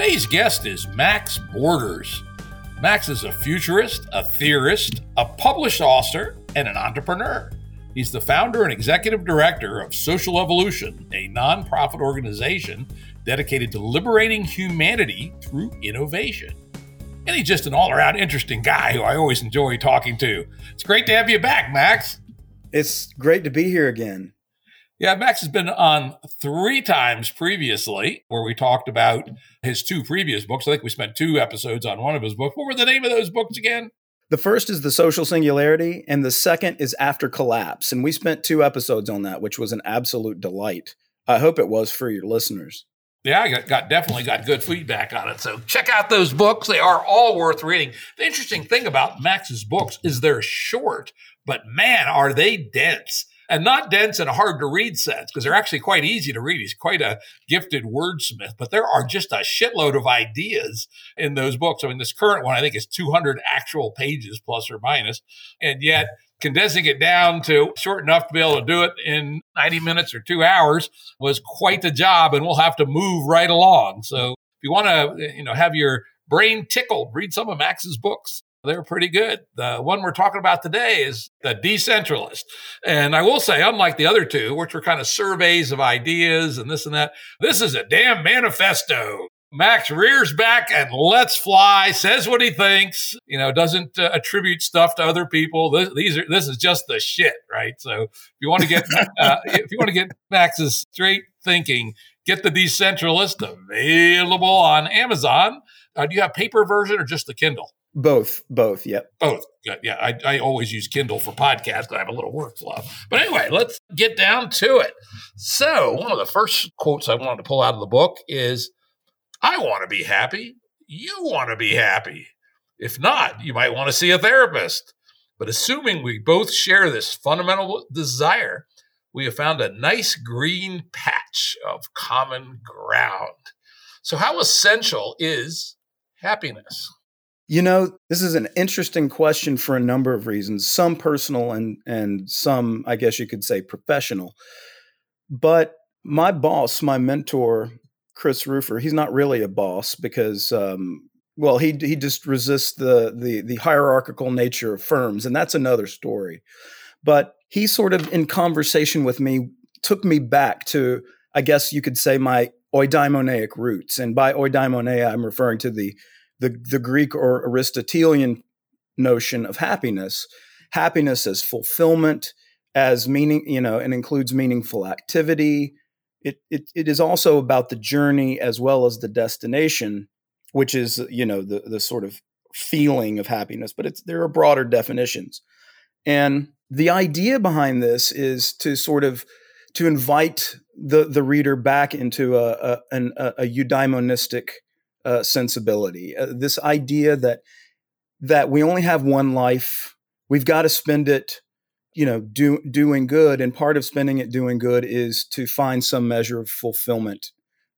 Today's guest is Max Borders. Max is a futurist, a theorist, a published author, and an entrepreneur. He's the founder and executive director of Social Evolution, a nonprofit organization dedicated to liberating humanity through innovation. And he's just an all around interesting guy who I always enjoy talking to. It's great to have you back, Max. It's great to be here again. Yeah, Max has been on three times previously where we talked about his two previous books. I think we spent two episodes on one of his books. What were the name of those books again? The first is The Social Singularity, and the second is After Collapse. And we spent two episodes on that, which was an absolute delight. I hope it was for your listeners. Yeah, I got, got, definitely got good feedback on it. So check out those books; they are all worth reading. The interesting thing about Max's books is they're short, but man, are they dense! And not dense in a hard to read sense because they're actually quite easy to read. He's quite a gifted wordsmith, but there are just a shitload of ideas in those books. I mean, this current one I think is 200 actual pages plus or minus, and yet condensing it down to short enough to be able to do it in 90 minutes or two hours was quite the job and we'll have to move right along so if you want to you know have your brain tickled read some of max's books they're pretty good the one we're talking about today is the decentralist and i will say unlike the other two which were kind of surveys of ideas and this and that this is a damn manifesto Max rears back and lets fly, says what he thinks, you know, doesn't uh, attribute stuff to other people. This, these are, this is just the shit, right? So if you want to get, uh, if you want to get Max's straight thinking, get the Decentralist available on Amazon. Uh, do you have paper version or just the Kindle? Both, both, yep. Both. Yeah, I, I always use Kindle for podcasts. I have a little workflow. But anyway, let's get down to it. So, one of the first quotes I wanted to pull out of the book is I want to be happy. You want to be happy. If not, you might want to see a therapist. But assuming we both share this fundamental desire, we have found a nice green patch of common ground. So, how essential is happiness? You know, this is an interesting question for a number of reasons, some personal and and some, I guess you could say, professional. But my boss, my mentor, Chris Rufer, he's not really a boss because, um, well, he he just resists the the the hierarchical nature of firms, and that's another story. But he sort of, in conversation with me, took me back to, I guess you could say, my eudaimonic roots. And by eudaimonia, I'm referring to the the, the Greek or Aristotelian notion of happiness. Happiness as fulfillment, as meaning, you know, and includes meaningful activity, it, it, it is also about the journey as well as the destination, which is you know the the sort of feeling of happiness. But it's there are broader definitions, and the idea behind this is to sort of to invite the the reader back into a a, an, a, eudaimonistic uh, sensibility. Uh, this idea that that we only have one life, we've got to spend it you know do, doing good and part of spending it doing good is to find some measure of fulfillment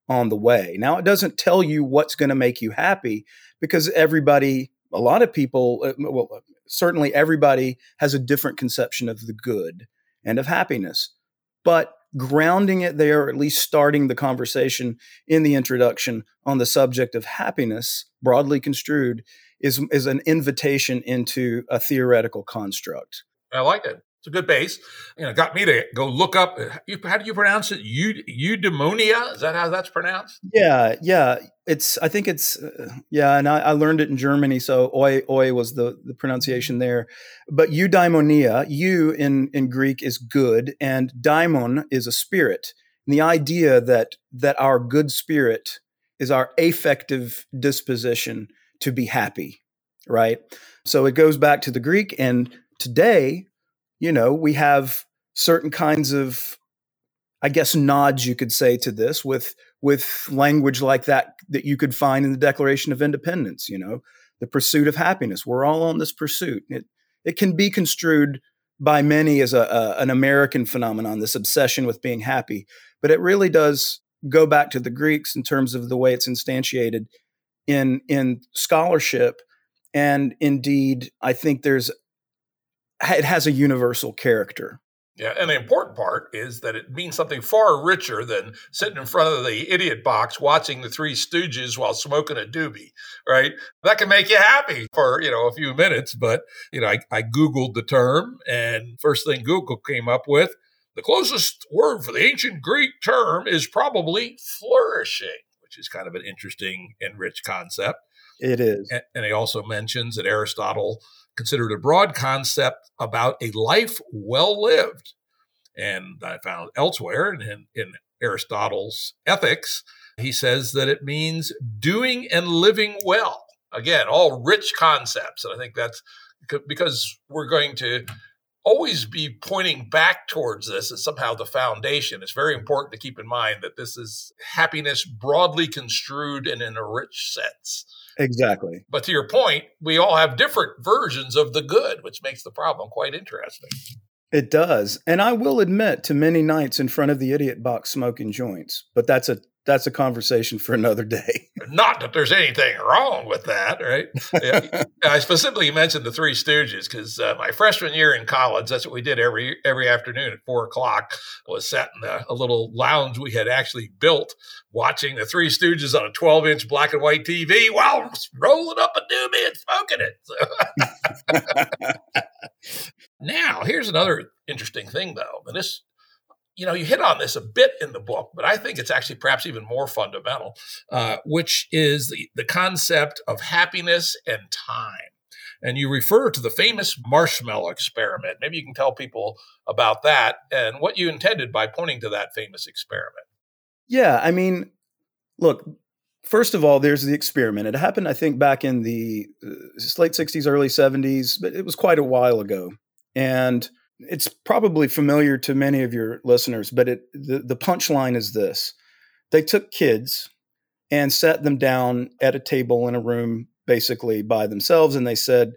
on the way now it doesn't tell you what's going to make you happy because everybody a lot of people uh, well uh, certainly everybody has a different conception of the good and of happiness but grounding it there or at least starting the conversation in the introduction on the subject of happiness broadly construed is, is an invitation into a theoretical construct I like it. It's a good base. You know, got me to go look up. How do you pronounce it? eudaimonia? Is that how that's pronounced? Yeah, yeah. It's. I think it's. Uh, yeah, and I, I, learned it in Germany, so oi oi was the the pronunciation there. But eudaimonia, you in in Greek is good, and daimon is a spirit. And the idea that that our good spirit is our affective disposition to be happy, right? So it goes back to the Greek and today, you know, we have certain kinds of I guess nods you could say to this with with language like that that you could find in the Declaration of Independence. You know, the pursuit of happiness. We're all on this pursuit. It it can be construed by many as a, a an American phenomenon, this obsession with being happy, but it really does go back to the Greeks in terms of the way it's instantiated in in scholarship and indeed i think there's it has a universal character yeah, and the important part is that it means something far richer than sitting in front of the idiot box watching the Three Stooges while smoking a doobie, right? That can make you happy for, you know, a few minutes. But, you know, I, I Googled the term, and first thing Google came up with the closest word for the ancient Greek term is probably flourishing which is kind of an interesting and rich concept. It is. And, and he also mentions that Aristotle considered a broad concept about a life well lived. And I found elsewhere in, in Aristotle's Ethics, he says that it means doing and living well. Again, all rich concepts. And I think that's because we're going to always be pointing back towards this as somehow the foundation. It's very important to keep in mind that this is happiness broadly construed and in a rich sense. Exactly. But to your point, we all have different versions of the good, which makes the problem quite interesting. It does. And I will admit to many nights in front of the idiot box smoking joints, but that's a that's a conversation for another day. Not that there's anything wrong with that, right? I specifically mentioned the Three Stooges because uh, my freshman year in college, that's what we did every every afternoon at four o'clock. Was sat in a, a little lounge we had actually built, watching the Three Stooges on a 12 inch black and white TV while rolling up a doobie and smoking it. So. now, here's another interesting thing, though, and this you know, you hit on this a bit in the book, but I think it's actually perhaps even more fundamental, uh, which is the, the concept of happiness and time. And you refer to the famous marshmallow experiment. Maybe you can tell people about that and what you intended by pointing to that famous experiment. Yeah, I mean, look, first of all, there's the experiment. It happened, I think, back in the uh, late 60s, early 70s, but it was quite a while ago. And it's probably familiar to many of your listeners, but it, the, the punchline is this. They took kids and sat them down at a table in a room basically by themselves and they said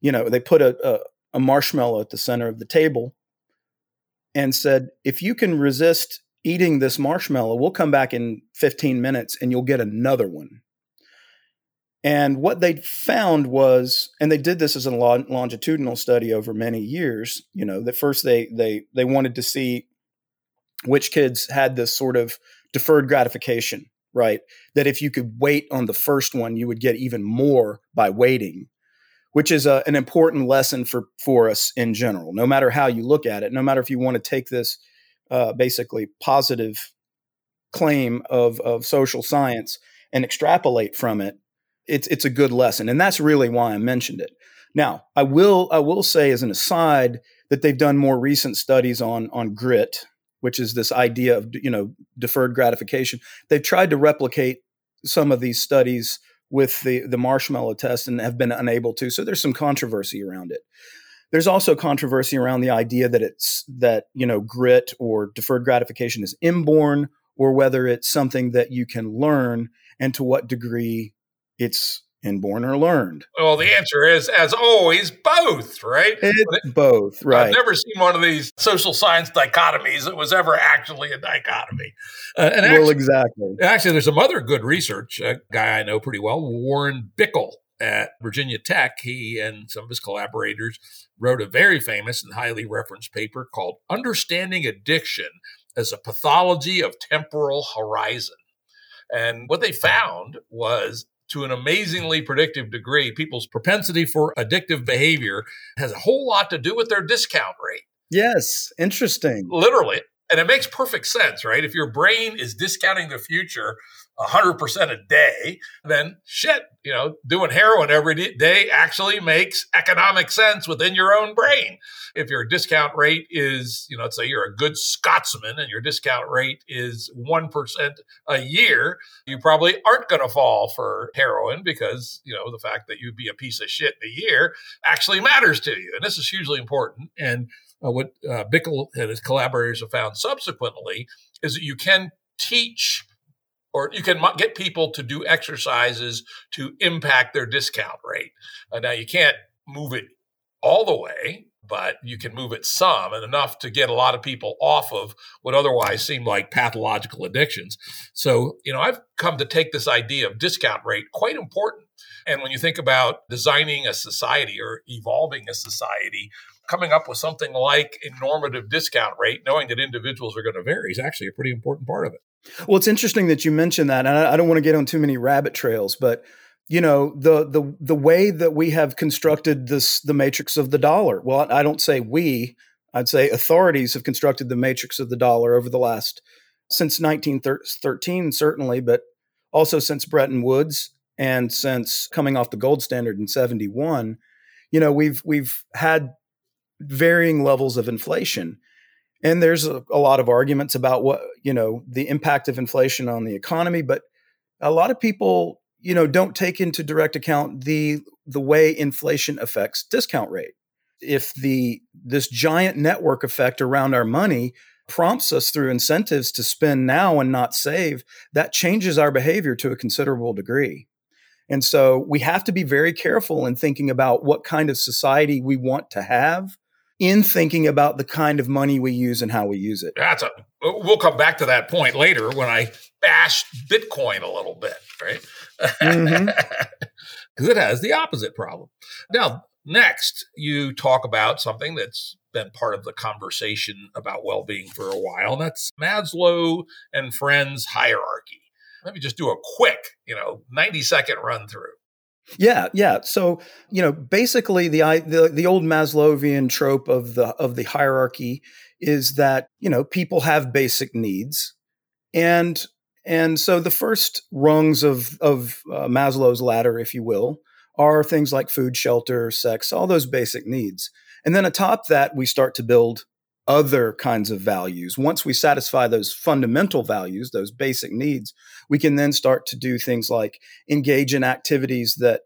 you know they put a, a, a marshmallow at the center of the table and said if you can resist eating this marshmallow we'll come back in 15 minutes and you'll get another one and what they found was, and they did this as a longitudinal study over many years. You know, that first they they they wanted to see which kids had this sort of deferred gratification, right? That if you could wait on the first one, you would get even more by waiting, which is a, an important lesson for for us in general. No matter how you look at it, no matter if you want to take this uh, basically positive claim of of social science and extrapolate from it it's it's a good lesson, and that's really why I mentioned it. Now, I will I will say as an aside that they've done more recent studies on on grit, which is this idea of you know deferred gratification. They've tried to replicate some of these studies with the the marshmallow test and have been unable to. So there's some controversy around it. There's also controversy around the idea that it's that you know grit or deferred gratification is inborn or whether it's something that you can learn and to what degree it's inborn or learned? Well, the answer is, as always, both, right? It, both, right. I've never seen one of these social science dichotomies that was ever actually a dichotomy. Uh, and actually, well, exactly. Actually, there's some other good research. A guy I know pretty well, Warren Bickel at Virginia Tech, he and some of his collaborators wrote a very famous and highly referenced paper called Understanding Addiction as a Pathology of Temporal Horizon. And what they found was to an amazingly predictive degree, people's propensity for addictive behavior has a whole lot to do with their discount rate. Yes, interesting. Literally. And it makes perfect sense, right? If your brain is discounting the future 100% a day, then shit, you know, doing heroin every day actually makes economic sense within your own brain. If your discount rate is, you know, let's say you're a good Scotsman and your discount rate is 1% a year, you probably aren't going to fall for heroin because, you know, the fact that you'd be a piece of shit in a year actually matters to you. And this is hugely important. And uh, what uh, Bickel and his collaborators have found subsequently is that you can teach or you can get people to do exercises to impact their discount rate. Uh, now, you can't move it all the way, but you can move it some and enough to get a lot of people off of what otherwise seem like pathological addictions. So, you know, I've come to take this idea of discount rate quite important. And when you think about designing a society or evolving a society, coming up with something like a normative discount rate, knowing that individuals are going to vary, is actually a pretty important part of it. Well, it's interesting that you mentioned that, and I, don't want to get on too many rabbit trails, but you know the the the way that we have constructed this the matrix of the dollar. Well, I don't say we, I'd say authorities have constructed the matrix of the dollar over the last since 1913 certainly, but also since Bretton Woods and since coming off the gold standard in 71. You know, we've we've had varying levels of inflation. And there's a, a, lot of arguments about what, you know, the impact of inflation on the economy, but a lot of people, you know, don't take into direct account the the way inflation affects discount rate. If the this giant network effect around our money prompts us through incentives to spend now and not save, that changes our behavior to a considerable degree. And so we have to be very careful in thinking about what kind of society we want to have in thinking about the kind of money we use and how we use it. That's a we'll come back to that point later when I bash Bitcoin a little bit, right? Mm-hmm. Because it has the opposite problem. Now, next, you talk about something that's been part of the conversation about well-being for a while, and that's Maslow and Friends hierarchy. Let me just do a quick, you know, 90 second run through. Yeah, yeah. So you know, basically, the the the old Maslowian trope of the of the hierarchy is that you know people have basic needs, and and so the first rungs of of uh, Maslow's ladder, if you will, are things like food, shelter, sex, all those basic needs, and then atop that we start to build other kinds of values. Once we satisfy those fundamental values, those basic needs, we can then start to do things like engage in activities that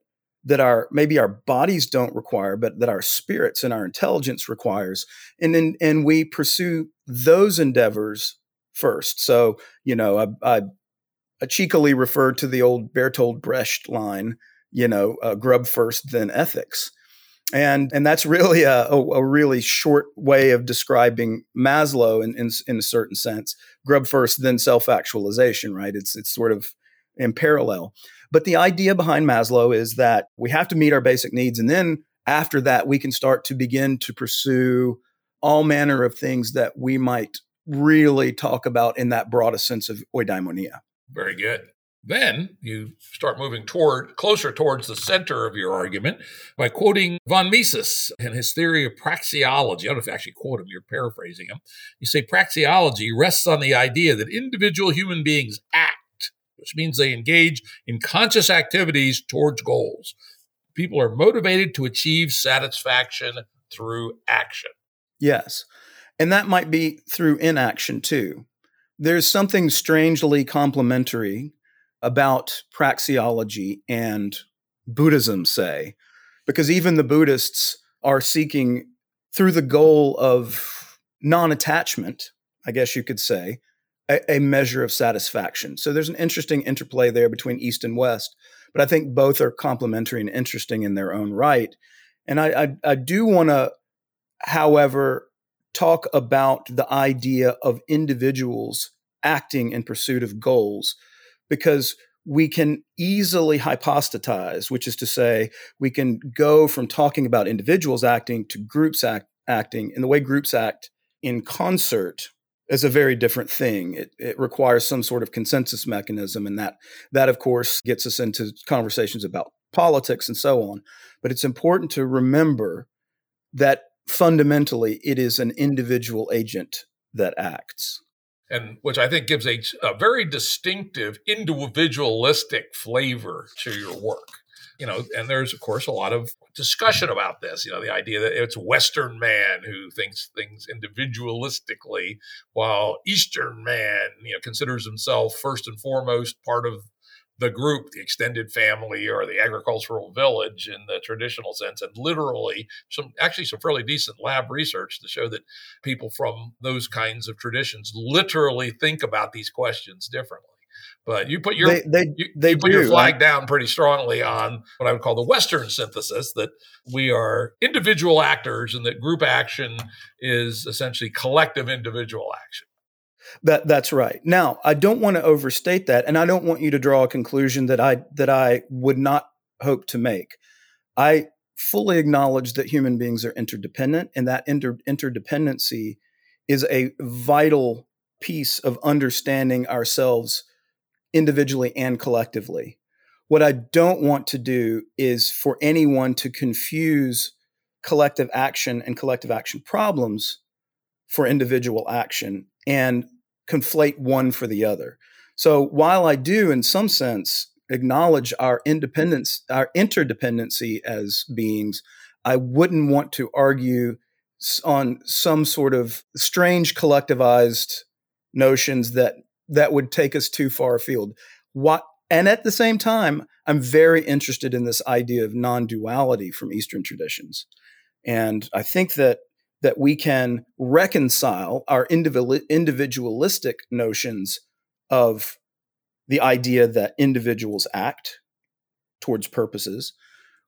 that our maybe our bodies don't require, but that our spirits and our intelligence requires. And then and we pursue those endeavors first. So, you know, I, I, I cheekily referred to the old Bertolt Brecht line, you know, uh, grub first, then ethics and and that's really a, a, a, really short way of describing Maslow in, in, in a certain sense. Grub first, then self actualization. Right? It's it's sort of in parallel. But the idea behind Maslow is that we have to meet our basic needs, and then after that, we can start to begin to pursue all manner of things that we might really talk about in that broadest sense of eudaimonia. Very good. Then you start moving toward closer towards the center of your argument by quoting von Mises and his theory of praxeology. I don't know if you actually quote him, you're paraphrasing him. You say praxeology rests on the idea that individual human beings act, which means they engage in conscious activities towards goals. People are motivated to achieve satisfaction through action. Yes. And that might be through inaction too. There's something strangely complementary about praxeology and Buddhism, say, because even the Buddhists are seeking through the goal of non attachment, I guess you could say, a, a, measure of satisfaction. So there's an interesting interplay there between East and West, but I think both are complementary and interesting in their own right. And I, I, I do want to, however, talk about the idea of individuals acting in pursuit of goals because we can easily hypostatize, which is to say, we can go from talking about individuals acting to groups act, acting. And the way groups act in concert is a very different thing. It, it requires some sort of consensus mechanism, and that that of course gets us into conversations about politics and so on. But it's important to remember that fundamentally it is an individual agent that acts and which I think gives a, a very distinctive individualistic flavor to your work. You know, and there's of course a lot of discussion about this. You know, the idea that it's Western man who thinks things individualistically, while Eastern man, you know, considers himself first and foremost part of the group, the extended family, or the agricultural village in the traditional sense, and literally some actually some fairly decent lab research to show that people from those kinds of traditions literally think about these questions differently. But you put your they, they, you, they you put do, your flag right? down pretty strongly on what I would call the Western synthesis that we are individual actors and that group action is essentially collective individual action. That that's right. Now, I don't want to overstate that, and I don't want you to draw a conclusion that I that I would not hope to make. I fully acknowledge that human beings are interdependent, and that inter- interdependency is a vital piece of understanding ourselves individually and collectively. What I don't want to do is for anyone to confuse collective action and collective action problems for individual action and conflate one for the other. So while I do, in some sense, acknowledge our independence, our interdependency as beings, I wouldn't want to argue on some sort of strange collectivized notions that that would take us too far afield. What and at the same time, I'm very interested in this idea of non-duality from Eastern traditions. And I think that that we can reconcile our individualistic notions of the idea that individuals act towards purposes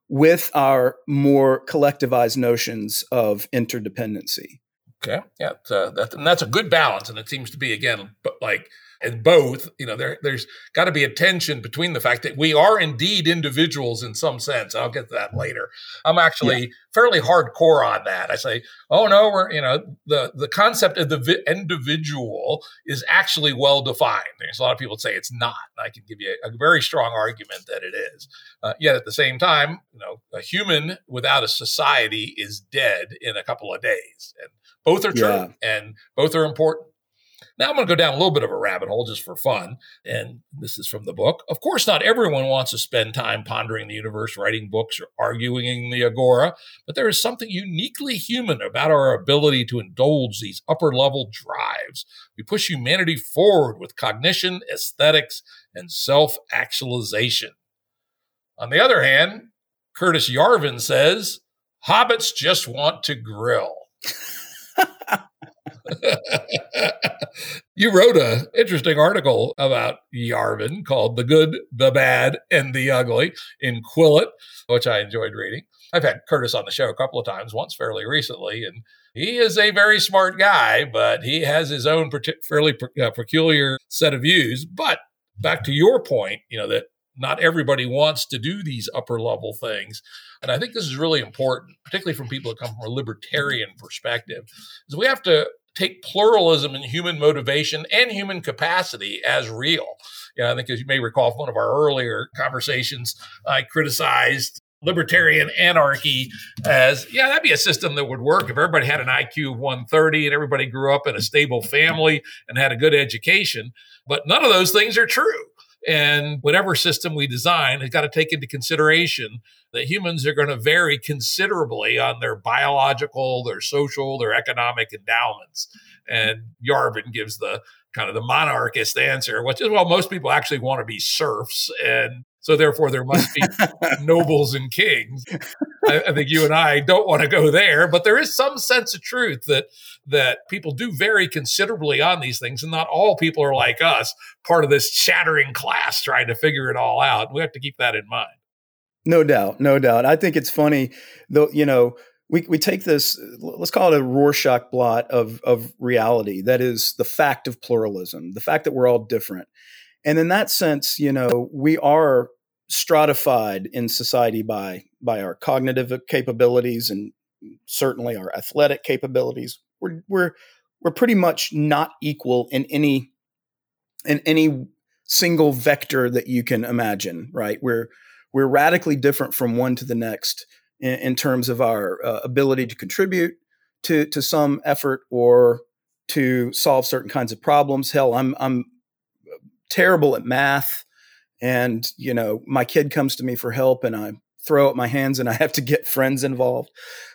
with our more collectivized notions of interdependency. Okay, yeah, uh, that, and that's a good balance, and it seems to be again, but like and both, you know, there, there's got to be a tension between the fact that we are indeed individuals in some sense. I'll get to that later. I'm actually yeah. fairly hardcore on that. I say, oh no, we're, you know, the, the concept of the vi- individual is actually well defined. There's a lot of people that say it's not. I can give you a, a very strong argument that it is. Uh, yet at the same time, you know, a human without a society is dead in a couple of days. And both are true yeah. and both are important. Now I'm going to go down a little bit of a rabbit hole just for fun. And this is from the book. Of course, not everyone wants to spend time pondering the universe, writing books, or arguing in the agora, but there is something uniquely human about our ability to indulge these upper level drives. We push humanity forward with cognition, aesthetics, and self actualization. On the other hand, Curtis Yarvin says, Hobbits just want to grill. you wrote a interesting article about Yarvin called "The Good, the Bad, and the Ugly" in Quillette, which I enjoyed reading. I've had Curtis on the show a couple of times, once fairly recently, and he is a very smart guy, but he has his own fairly uh, peculiar set of views. But back to your point, you know that not everybody wants to do these upper level things. And I think this is really important, particularly from people that come from a libertarian perspective, is we have to take pluralism and human motivation and human capacity as real. Yeah, I think as you may recall from one of our earlier conversations, I criticized libertarian anarchy as yeah that'd be a system that would work if everybody had an iq of 130 and everybody grew up in a stable family and had a good education but none of those things are true and whatever system we design has got to take into consideration that humans are going to vary considerably on their biological, their social, their economic endowments. And Yarvin gives the kind of the monarchist answer, which is well, most people actually want to be serfs. And so therefore there must be nobles and kings. I, I, think you and I don't want to go there, but there is some sense of truth that that people do vary considerably on these things, and not all people are like us, part of this chattering class trying to figure it all out. We have to keep that in mind. No doubt, no doubt. I think it's funny, though. You know, we we take this. Let's call it a Rorschach blot of of reality. That is the fact of pluralism, the fact that we're all different, and in that sense, you know, we are stratified in society by by our cognitive capabilities and certainly our athletic capabilities. We're we're we're pretty much not equal in any in any single vector that you can imagine. Right? We're we're radically different from one to the next in, in terms of our uh, ability to contribute to to some effort or to solve certain kinds of problems. Hell, I'm I'm terrible at math, and you know my kid comes to me for help, and I throw up my hands, and I have to get friends involved.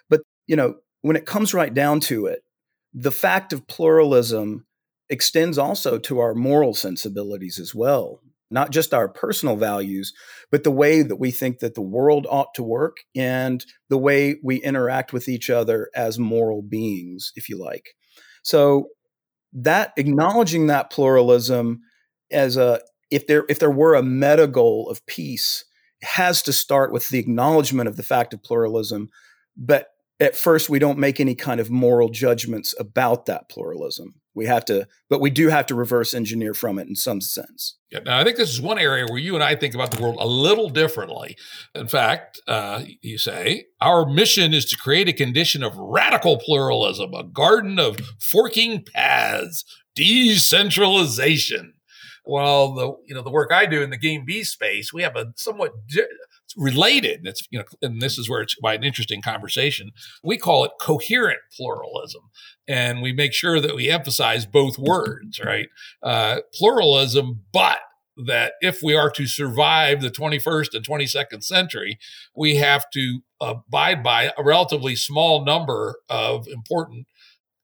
But you know when it comes right down to it, the fact of pluralism extends also to our moral sensibilities as well. not just our personal values, but the way that we think that the world ought to work and the way we interact with each other as moral beings, if you like. So that acknowledging that pluralism as a if there if there were a meta goal of peace has to start with the acknowledgement of the fact of pluralism but at first we don't make any kind of moral judgments about that pluralism we have to but we do have to reverse engineer from it in some sense yeah, now I think this is one area where you and I think about the world a little differently. In fact, uh, you say our mission is to create a condition of radical pluralism, a garden of forking paths, decentralization. Well, the you know the work I do in the game B space, we have a somewhat di- related. It's you know, and this is where it's quite an interesting conversation. We call it coherent pluralism, and we make sure that we emphasize both words, right? Uh, pluralism, but that if we are to survive the 21st and 22nd century, we have to abide by a relatively small number of important,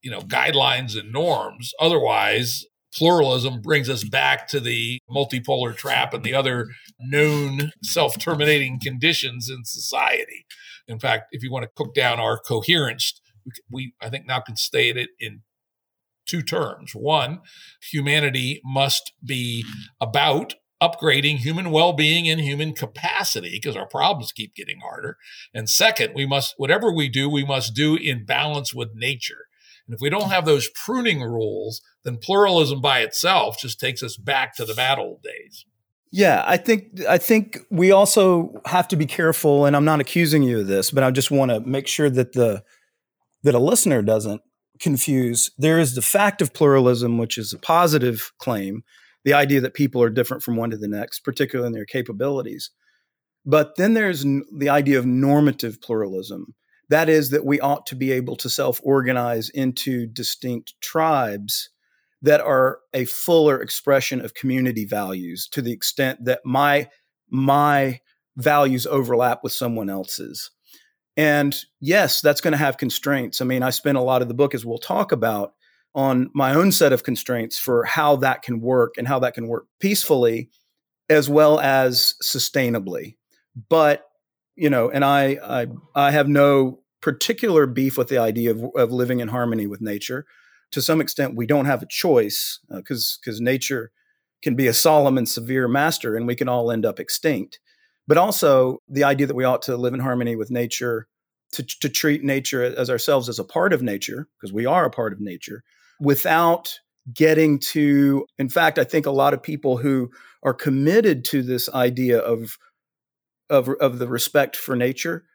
you know, guidelines and norms. Otherwise, pluralism brings us back to the multipolar trap and the other known self terminating conditions in society. In fact, if you want to cook down our coherence, we, I think, now can state it in two terms. One, humanity must be about upgrading human well-being and human capacity because our problems keep getting harder. And second, we must whatever we do, we must do in balance with nature. And if we don't have those pruning rules, then pluralism by itself just takes us back to the bad old days. Yeah, I think I think we also have to be careful and I'm not accusing you of this, but I just want to make sure that the that a listener doesn't confuse. There is the fact of pluralism, which is a positive claim, the idea that people are different from one to the next, particularly in their capabilities. But then there's the idea of normative pluralism, that is, that we ought to be able to self organize into distinct tribes that are a fuller expression of community values to the extent that my, my values overlap with someone else's. And yes, that's going to have constraints. I mean, I spent a lot of the book, as we'll talk about, on my own set of constraints for how that can work and how that can work peacefully as well as sustainably. But you know, and I, I, I have no particular beef with the idea of, of living in harmony with nature. To some extent, we don't have a choice because uh, because nature can be a solemn and severe master, and we can all end up extinct. But also the idea that we ought to live in harmony with nature, to, to treat nature as ourselves as a part of nature, because we are a part of nature, without getting to. In fact, I think a lot of people who are committed to this idea of of, of the respect for nature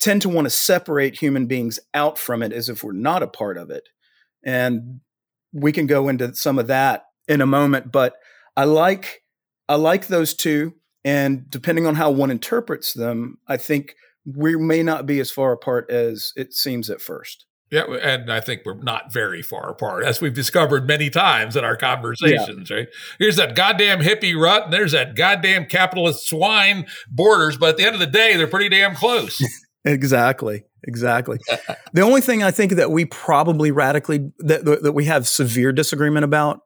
tend to want to separate human beings out from it as if we're not a part of it. And we can go into some of that in a moment, but I like I like those two and depending on how one interprets them, I think we may not be as far apart as it seems at first. Yeah, and I think we're not very far apart, as we've discovered many times in our conversations, yeah. right? Here's that goddamn hippie Rutt, and there's that goddamn capitalist swine Borders, but at the end of the day, they're pretty damn close. exactly. Exactly. the only thing I think that we probably radically that, that we have severe disagreement about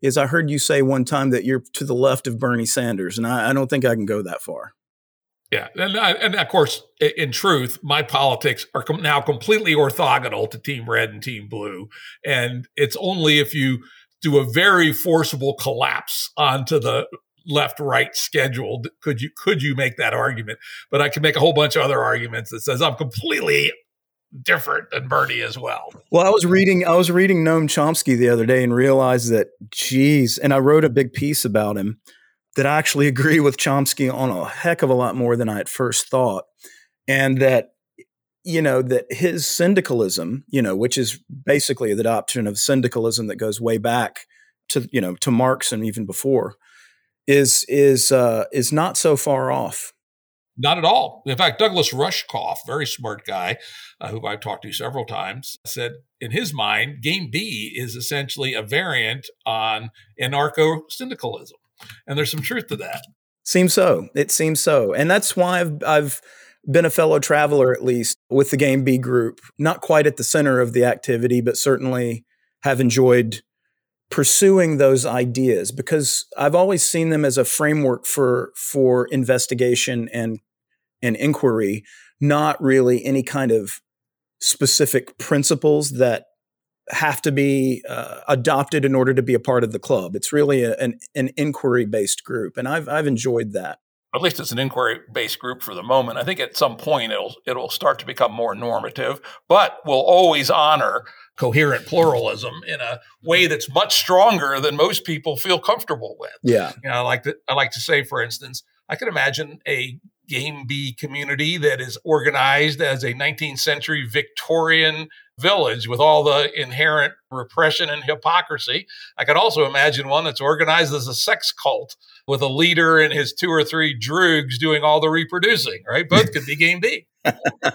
is I heard you say one time that you're to the left of Bernie Sanders, and I, I don't think I can go that far. Yeah, and, and of course, in truth, my politics are com- now completely orthogonal to Team Red and Team Blue, and it's only if you do a very forcible collapse onto the left-right scheduled could you could you make that argument. But I can make a whole bunch of other arguments that says I'm completely different than Bernie as well. Well, I was reading I was reading Noam Chomsky the other day and realized that, geez, and I wrote a big piece about him that I actually agree with Chomsky on a heck of a lot more than I at first thought. And that, you know, that his syndicalism, you know, which is basically the adoption of syndicalism that goes way back to, you know, to Marx and even before, is is uh, is not so far off. Not at all. In fact, Douglas Rushkoff, very smart guy, uh, who I've talked to several times, said in his mind, Game B is essentially a variant on anarcho syndicalism. And there's some truth to that. Seems so. It seems so. And that's why I've, I've been a fellow traveler, at least with the Game B group, not quite at the center of the activity, but certainly have enjoyed pursuing those ideas because I've always seen them as a framework for for investigation and and inquiry, not really any kind of specific principles that have to be uh, adopted in order to be a part of the club. It's really a, an an inquiry based group, and I've I've enjoyed that. At least it's an inquiry based group for the moment. I think at some point it'll it'll start to become more normative, but we'll always honor coherent pluralism in a way that's much stronger than most people feel comfortable with. Yeah, you know, I like to I like to say, for instance, I can imagine a Game B community that is organized as a 19th century Victorian village with all the inherent repression and hypocrisy. I could also imagine one that's organized as a sex cult with a leader and his two or three droogs doing all the reproducing, right? Both could be Game B.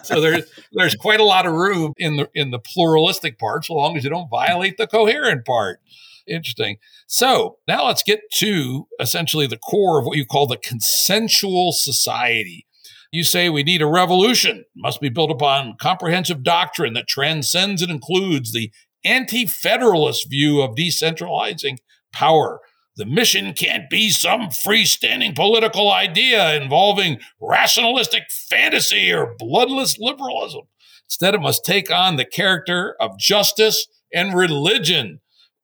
so there's there's quite a lot of room in the in the pluralistic part, so long as you don't violate the coherent part. Interesting. So now let's get to essentially the core of what you call the consensual society. You say we need a revolution, must be built upon comprehensive doctrine that transcends and includes the anti federalist view of decentralizing power. The mission can't be some freestanding political idea involving rationalistic fantasy or bloodless liberalism. Instead, it must take on the character of justice and religion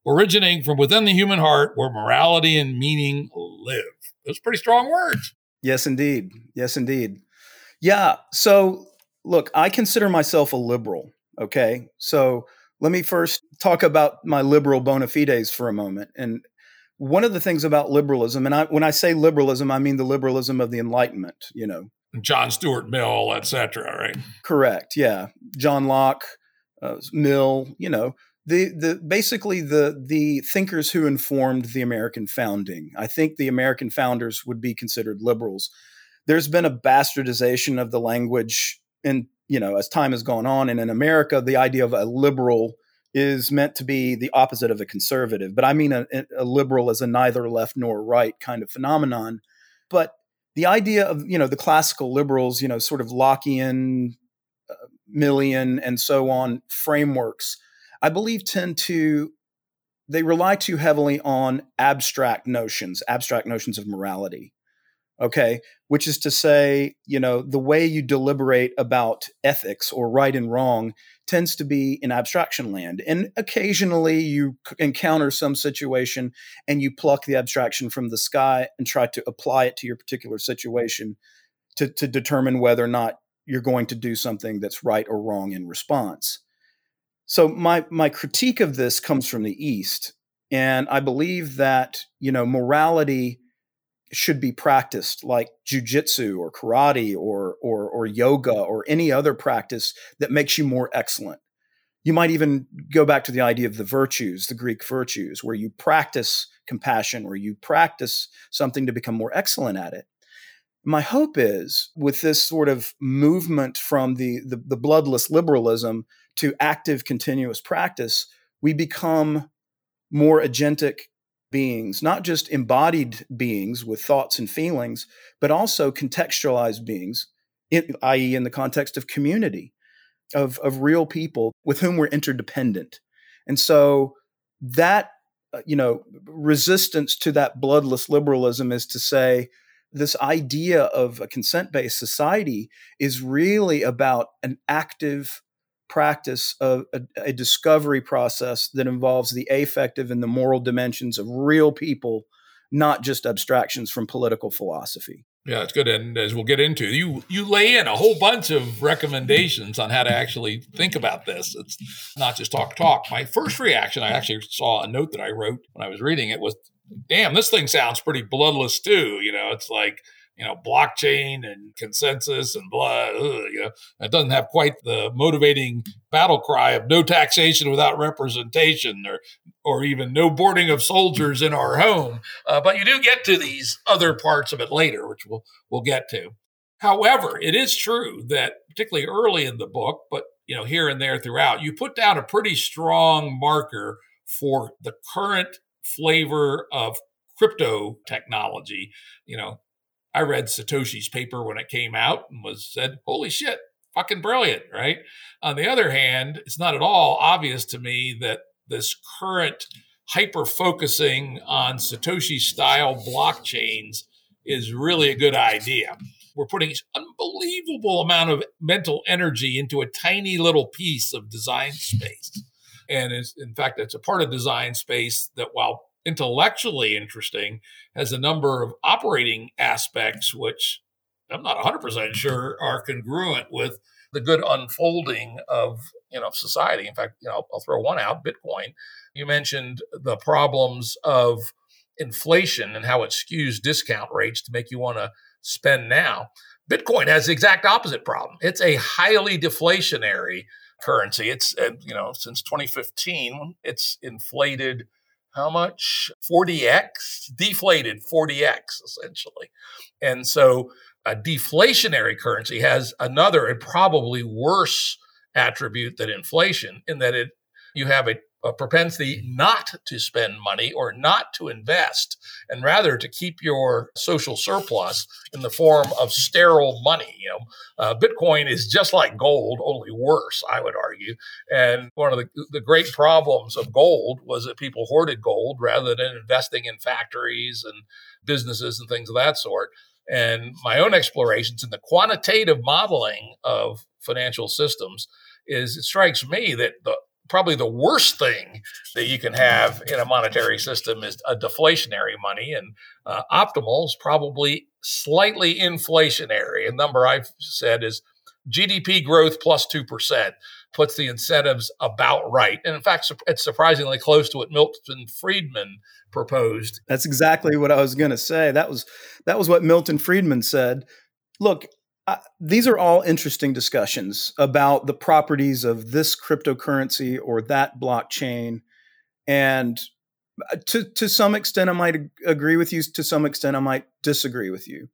originating from within the human heart where morality and meaning live. Those pretty strong words. Yes, indeed. Yes, indeed. Yeah. So, look, I consider myself a liberal. Okay. So, let me first talk about my liberal bona fides for a moment. And one of the things about liberalism, and I, when I say liberalism, I mean the liberalism of the Enlightenment, you know. John Stuart Mill, et cetera, right? Correct. Yeah. John Locke, uh, Mill, you know, the the basically the the thinkers who informed the American founding. I think the American founders would be considered liberals. There's been a bastardization of the language, and you know, as time has gone on, and in America, the idea of a liberal is meant to be the opposite of a conservative. But I mean a, a millian as a neither left nor right kind of phenomenon. But the idea of you know the classical liberals, you know, sort of Lockean, uh, Millian, and so on frameworks I believe tend to they rely too heavily on abstract notions, abstract notions of morality. Okay, which is to say, you know, the way you deliberate about ethics or right and wrong tends to be in abstraction land. And occasionally you encounter some situation and you pluck the abstraction from the sky and try to apply it to your particular situation to, to determine whether or not you're going to do something that's right or wrong in response. So my my critique of this comes from the East, and I believe that you know morality should be practiced like jujitsu or karate or or or yoga or any other practice that makes you more excellent. You might even go back to the idea of the virtues, the Greek virtues, where you practice compassion, where you practice something to become more excellent at it. My hope is with this sort of movement from the, the, the bloodless liberalism to active continuous practice, we become more agentic beings, not just embodied beings with thoughts and feelings, but also contextualized beings, i.e., in the context of community, of, of real people with whom we're interdependent. And so that, uh, you know, resistance to that bloodless liberalism is to say, this idea of a consent based society is really about an active practice of a, a, discovery process that involves the affective and the moral dimensions of real people, not just abstractions from political philosophy. Yeah, it's good. And as we'll get into, you you lay in a whole bunch of recommendations on how to actually think about this. It's not just talk talk. My first reaction, I actually saw a note that I wrote when I was reading it was, damn, this thing sounds pretty bloodless too. You know, it's like you know, blockchain and consensus and blah. Ugh, you know, it doesn't have quite the motivating battle cry of no taxation without representation, or or even no boarding of soldiers in our home. Uh, but you do get to these other parts of it later, which we'll we'll get to. However, it is true that particularly early in the book, but you know, here and there throughout, you put down a pretty strong marker for the current flavor of crypto technology. You know, I read Satoshi's paper when it came out and was said, holy shit, fucking brilliant, right? On the other hand, it's not at all obvious to me that this current hyper focusing on Satoshi style blockchains is really a good idea. We're putting unbelievable amount of mental energy into a tiny little piece of design space. And in fact, it's a part of design space that, while intellectually interesting, has a number of operating aspects which I'm not 100% sure are congruent with the good unfolding of you know society. In fact, you know, I'll throw one out: Bitcoin. You mentioned the problems of inflation and how it skews discount rates to make you want to spend now. Bitcoin has the exact opposite problem. It's a highly deflationary currency. It's uh, you know since 2015, it's inflated how much? 40x deflated 40x essentially. And so a deflationary currency has another and probably worse attribute than inflation in that it you have a, a, propensity not to spend money or not to invest and rather to keep your social surplus in the form of sterile money you know. Uh, bitcoin is just like gold only worse i would argue. And one of the, the great problems of gold was that people hoarded gold rather than investing in factories and businesses and things of that sort. And my own explorations in the quantitative modeling of financial systems is it strikes me that the probably the worst thing that you can have in a monetary system is a deflationary money and uh, optimal is probably slightly inflationary a number i've said is gdp growth plus 2% puts the incentives about right and in fact it's surprisingly close to what milton friedman proposed. That's exactly what I was going to say. That was that was what Milton Friedman said. Look, These are all interesting discussions about the properties of this cryptocurrency or that blockchain, and uh, to to some extent, I might agree with you. To some extent, I might disagree with you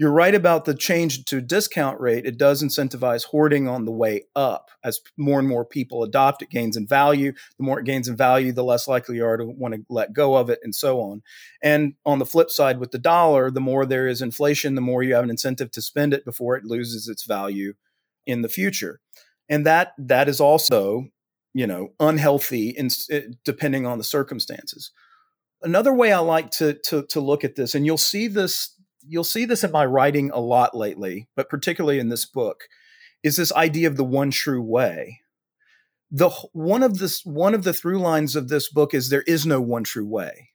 you're right about the change to discount rate. It does incentivize hoarding on the way up as more and more people adopt it, gains in value. The more it gains in value, the less likely you are to want to let go of it, and so on. And on the flip side, with the dollar, the more there is inflation, the more you have an incentive to spend it before it loses its value in the future. And that that is also, you know, unhealthy in, eh, depending on the circumstances. Another way I like to, to, to look at this, and you'll see this you'll see this in my writing a lot lately, but particularly in this book, is this idea of the one true way. The one of this one of the through lines of this book is there is no one true way.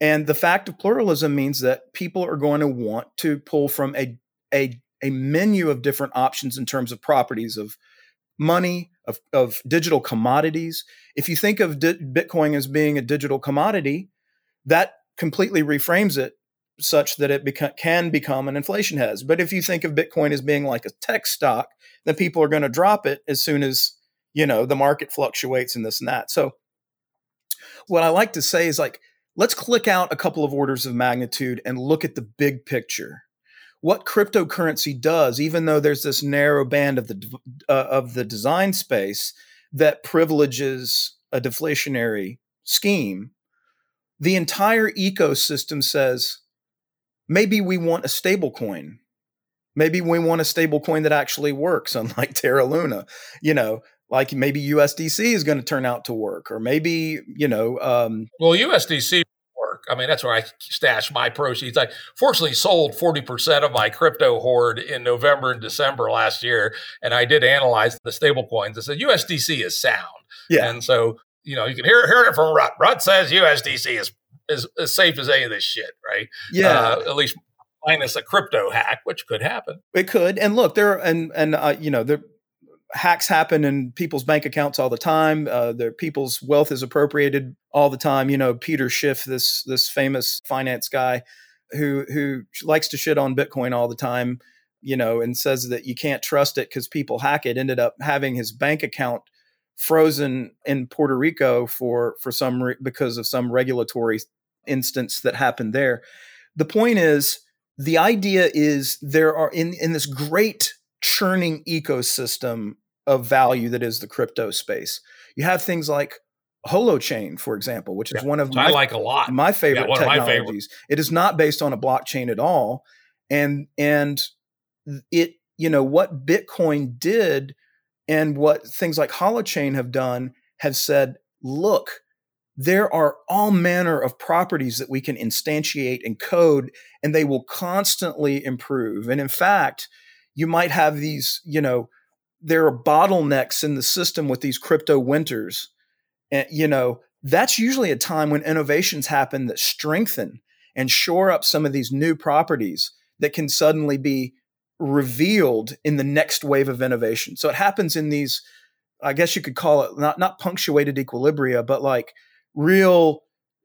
And the fact of pluralism means that people are going to want to pull from a, a, a menu of different options in terms of properties of money, of, of digital commodities. If you think of di- Bitcoin as being a digital commodity, that completely reframes it such that it beca- can become an inflation hedge. But if you think of Bitcoin as being like a tech stock, then people are going to drop it as soon as you know the market fluctuates and this and that. So what I like to say is like let's click out a couple of orders of magnitude and look at the big picture. What cryptocurrency does, even though there's this narrow band of the uh, of the design space that privileges a deflationary scheme, the entire ecosystem says maybe we want a stable coin. Maybe we want a stable coin that actually works unlike terra luna you know like maybe usdc is going to turn out to work or maybe you know um, well usdc work. I mean that's where i stash my proceeds. I fortunately sold 40% of my crypto hoard in november and december last year and i did analyze the stable coins. I said usdc is sound. Yeah. And so you know you can hear, hear it from Rutt. Rutt says USDC is as, as safe as any of this shit, right? Yeah. Uh, at least minus a crypto hack, which could happen. It could. And look, there and and uh, you know, there hacks happen in people's bank accounts all the time. Uh, their people's wealth is appropriated all the time. You know, Peter Schiff, this this famous finance guy, who who likes to shit on Bitcoin all the time. You know, and says that you can't trust it because people hack it. Ended up having his bank account frozen in Puerto Rico for for some re- because of some regulatory instance that happened there. The point is the idea is there are in in this great churning ecosystem of value that is the crypto space. You have things like Holochain, for example, which is yeah, one of my, I like a lot my favorite yeah, technologies. It is not based on a blockchain at all, and and it you know what Bitcoin did and what things like Holochain have done have said, look, there are all manner of properties that we can instantiate and code, and they will constantly improve. And in fact, you might have these, you know, there are bottlenecks in the system with these crypto winters. And, you know, that's usually a time when innovations happen that strengthen and shore up some of these new properties that can suddenly be revealed in the next wave of innovation. So it happens in these, I guess you could call it not not punctuated equilibria, but like real,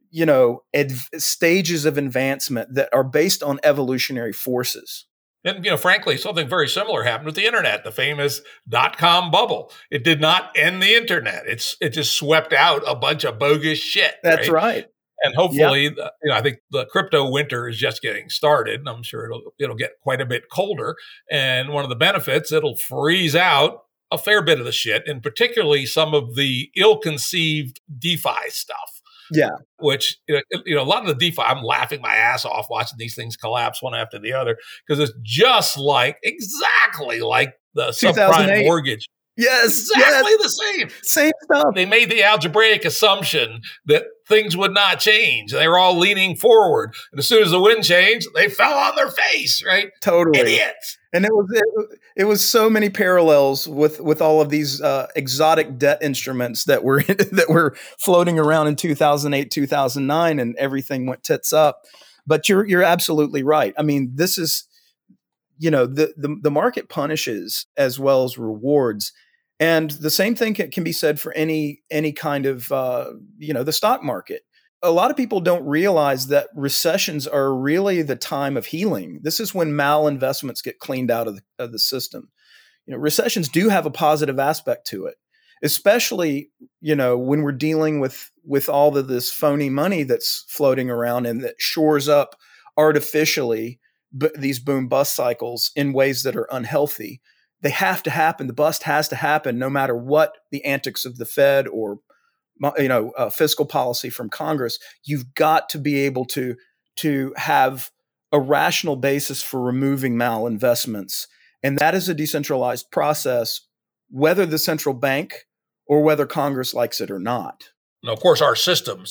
you know, adv- stages of advancement that are based on evolutionary forces. And you know, frankly, something very similar happened with the internet, the famous dot com bubble. It did not end the internet. It's it just swept out a bunch of bogus shit. That's right. right. And hopefully, yep. you know, I think the crypto winter is just getting started. And I'm sure it'll it'll get quite a bit colder. And one of the benefits, it'll freeze out a fair bit of the shit, and particularly some of the ill-conceived DeFi stuff. Yeah. Which, you know, you know, a lot of the DeFi, I'm laughing my ass off watching these things collapse one after the other because it's just like, exactly like the subprime mortgage. Yes. Exactly yes. the same. Same stuff. They made the algebraic assumption that things would not change. They were all leaning forward. And as soon as the wind changed, they fell on their face, right? Totally. Idiots. And it was it, it was so many parallels with with all of these uh, exotic debt instruments that were that were floating around in 2008, 2009 and everything went tits up. But you're you're absolutely right. I mean, this is you know, the the, the market punishes as well as rewards and the same thing can, can be said for any any kind of uh, you know the stock market. A lot of people don't realize that recessions are really the time of healing. This is when malinvestments get cleaned out of the, of the system. You know, recessions do have a positive aspect to it, especially you know when we're dealing with with all of this phony money that's floating around and that shores up artificially b- these boom bust cycles in ways that are unhealthy they have to happen. The bust has to happen, no matter what the antics of the Fed or you know uh, fiscal policy from Congress. You've got to be able to to have a rational basis for removing malinvestments, and that is a decentralized process, whether the central bank or whether Congress likes it or not. Now, of course, our system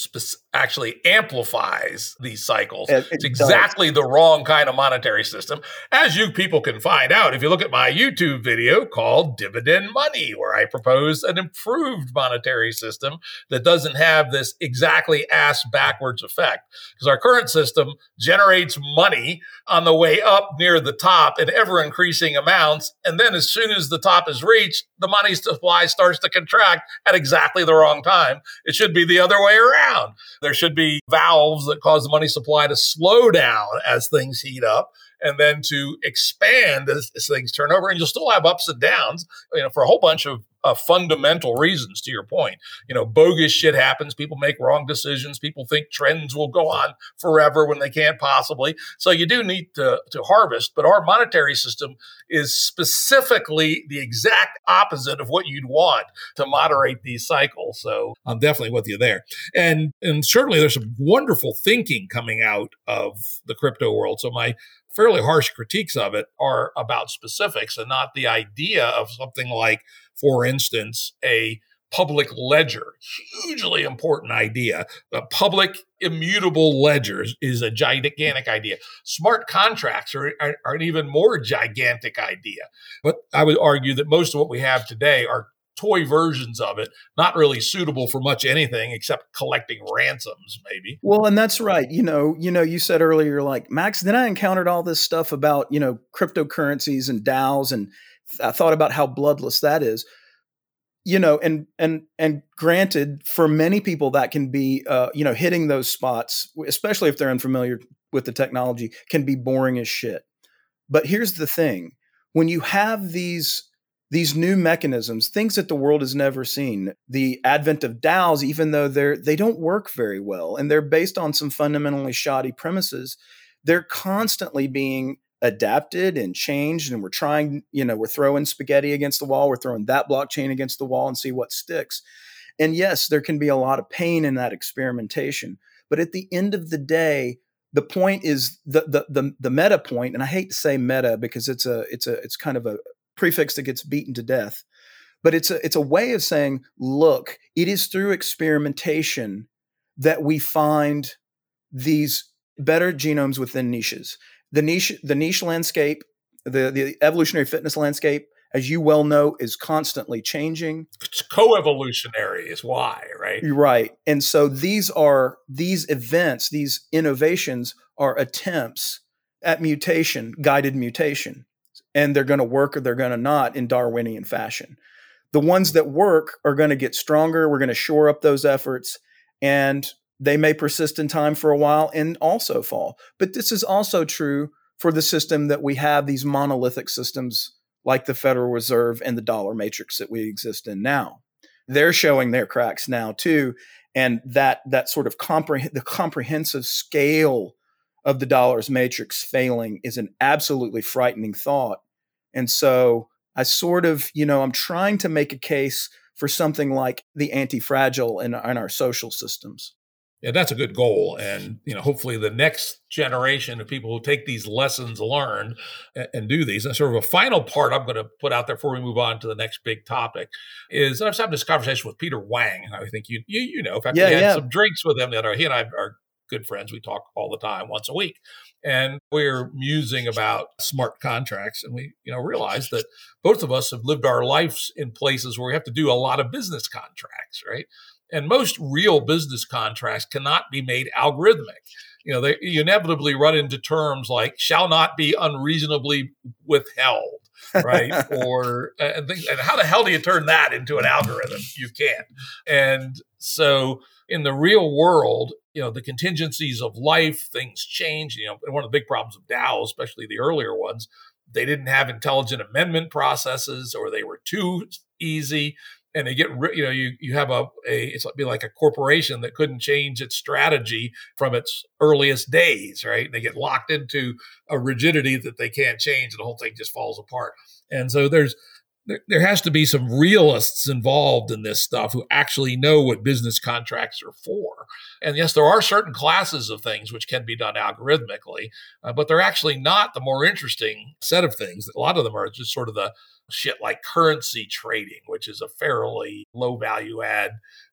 actually amplifies these cycles. It, it it's exactly does. the wrong kind of monetary system, as you people can find out if you look at my YouTube video called Dividend Money, where I propose an improved monetary system that doesn't have this exactly ass backwards effect. Because our current system generates money on the way up near the top in ever increasing amounts. And then as soon as the top is reached, the money supply starts to contract at exactly the wrong time. It should be the other way around. There should be valves that cause the money supply to slow down as things heat up and then to expand as, as, things turn over. And you'll still have ups and downs, you know, for a whole bunch of uh, fundamental reasons. To your point, you know, bogus shit happens. People make wrong decisions. People think trends will go on forever when they can't possibly. So you do need to to harvest. But our monetary system is specifically the exact opposite of what you'd want to moderate these cycles. So I'm definitely with you there. And and certainly there's some wonderful thinking coming out of the crypto world. So my fairly harsh critiques of it are about specifics and not the idea of something like, for instance, a public ledger. Hugely important idea. The public immutable ledgers is a gigantic idea. Smart contracts are, are, are, an even more gigantic idea. But I would argue that most of what we have today are toy versions of it, not really suitable for much anything except collecting ransoms, maybe. Well, and that's right. You know, you know, you said earlier, like Max. Then I encountered all this stuff about you know cryptocurrencies and DAOs, and I thought about how bloodless that is. You know, and and and granted, for many people, that can be uh, you know hitting those spots, especially if they're unfamiliar with the technology, can be boring as shit. But here's the thing: when you have these these new mechanisms, things that the world has never seen. The advent of DAOs, even though they're they don't work very well and they're based on some fundamentally shoddy premises, they're constantly being adapted and changed. And we're trying, you know, we're throwing spaghetti against the wall, we're throwing that blockchain against the wall and see what sticks. And yes, there can be a lot of pain in that experimentation. But at the end of the day, the point is the, the the the meta point, and I hate to say meta because it's a it's a it's kind of a prefix that gets beaten to death. But it's a it's a way of saying, look, it is through experimentation that we find these better genomes within niches. The niche, the niche landscape, the, the evolutionary fitness landscape, as you well know, is constantly changing. It's co-evolutionary is why, right? Right. And so these are these events, these innovations are attempts at mutation, guided mutation. And they're going to work or they're going to not in Darwinian fashion. The ones that work are going to get stronger. We're going to shore up those efforts and they may persist in time for a while and also fall. But this is also true for the system that we have, these monolithic systems like the Federal Reserve and the dollar matrix that we exist in now. They're showing their cracks now too. And that that sort of the comprehensive scale of the dollar's matrix failing is an absolutely frightening thought. And so I sort of, you know, I'm trying to make a case for something like the anti-fragile in, in our social systems. Yeah, that's a good goal, and you know, hopefully, the next generation of people who take these lessons learned and, and do these. And sort of a final part I'm going to put out there before we move on to the next big topic is I was having this conversation with Peter Wang. I think you you, you know, in fact, yeah, we had yeah. some drinks with him that are he and I are good friends. We talk all the time, once a week, and we're musing about smart contracts. And we, you know, realize that both of us have lived our lives in places where we have to do a lot of business contracts, right? And most real business contracts cannot be made algorithmic. You know, they inevitably run into terms like shall not be unreasonably withheld, right? or and, things, and how the hell do you turn that into an algorithm? You can't. And so in the real world, you know, the contingencies of life, things change. You know, and one of the big problems of DAO, especially the earlier ones, they didn't have intelligent amendment processes or they were too easy and they get you know you you have a, a it's be like a corporation that couldn't change its strategy from its earliest days right? They get locked into a rigidity that they can't change and the whole thing just falls apart. And so there's there, there has to be some realists involved in this stuff who actually know what business contracts are for. And yes, there are certain classes of things which can be done algorithmically, uh, but they're actually not the more interesting set of things. A lot of them are just sort of the shit like currency trading, which is a fairly low value add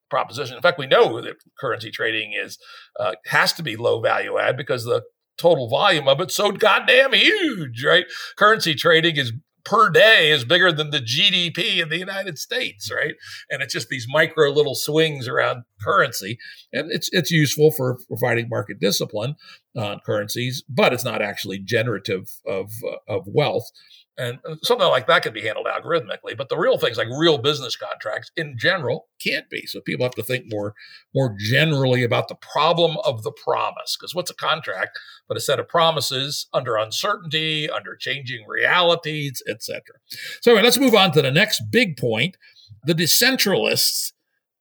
proposition. In fact, we know that currency trading is uh, has to be low value add because the total volume of it's so goddamn huge, right? Currency trading is per day is bigger than the GDP in the United States, right? And it's just these micro little swings around currency, and it's it's useful for providing market discipline on currencies, but it's not actually generative of uh, of wealth. And uh, something like that can be handled algorithmically, but the real things like real business contracts in general can't be. So people have to think more, more generally about the problem of the promise. Because what's a contract but a set of promises under uncertainty, under changing realities, etc. So anyway, let's move on to the next big point. The decentralists'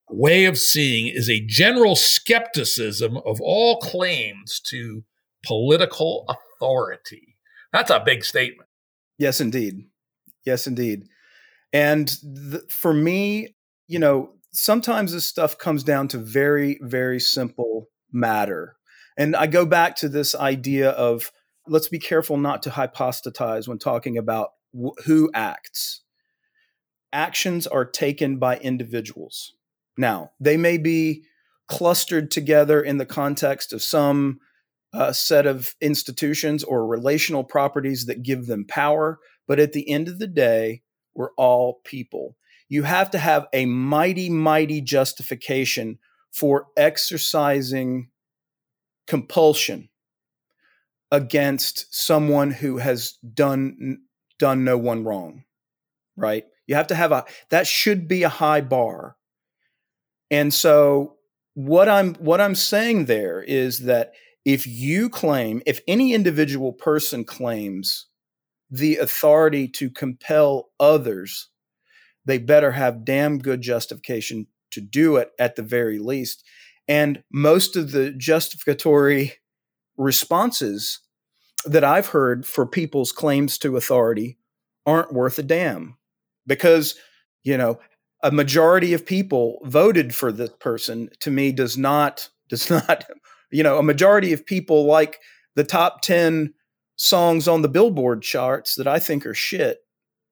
way of seeing is a general skepticism of all claims to political authority. That's a big statement. Yes, indeed. Yes, indeed. And for me, you know, sometimes this stuff comes down to very, very simple matter. And I go back to this idea of let's be careful not to hypostatize when talking about wh- who acts. Actions are taken by individuals. Now, they may be clustered together in the context of some a set of institutions or relational properties that give them power. But at the end of the day, we're all people. You have to have a mighty, mighty justification for exercising compulsion against someone who has done done no one wrong right you have to have a that should be a high bar and so what i'm what i'm saying there is that if you claim, if any individual person claims the authority to compel others, they better have damn good justification to do it at the very least. And most of the justificatory responses that I've heard for people's claims to authority aren't worth a damn because, you know, a majority of people voted for this person to me does not does not you know, a majority of people like the top 10 songs on the Billboard charts that I think are shit.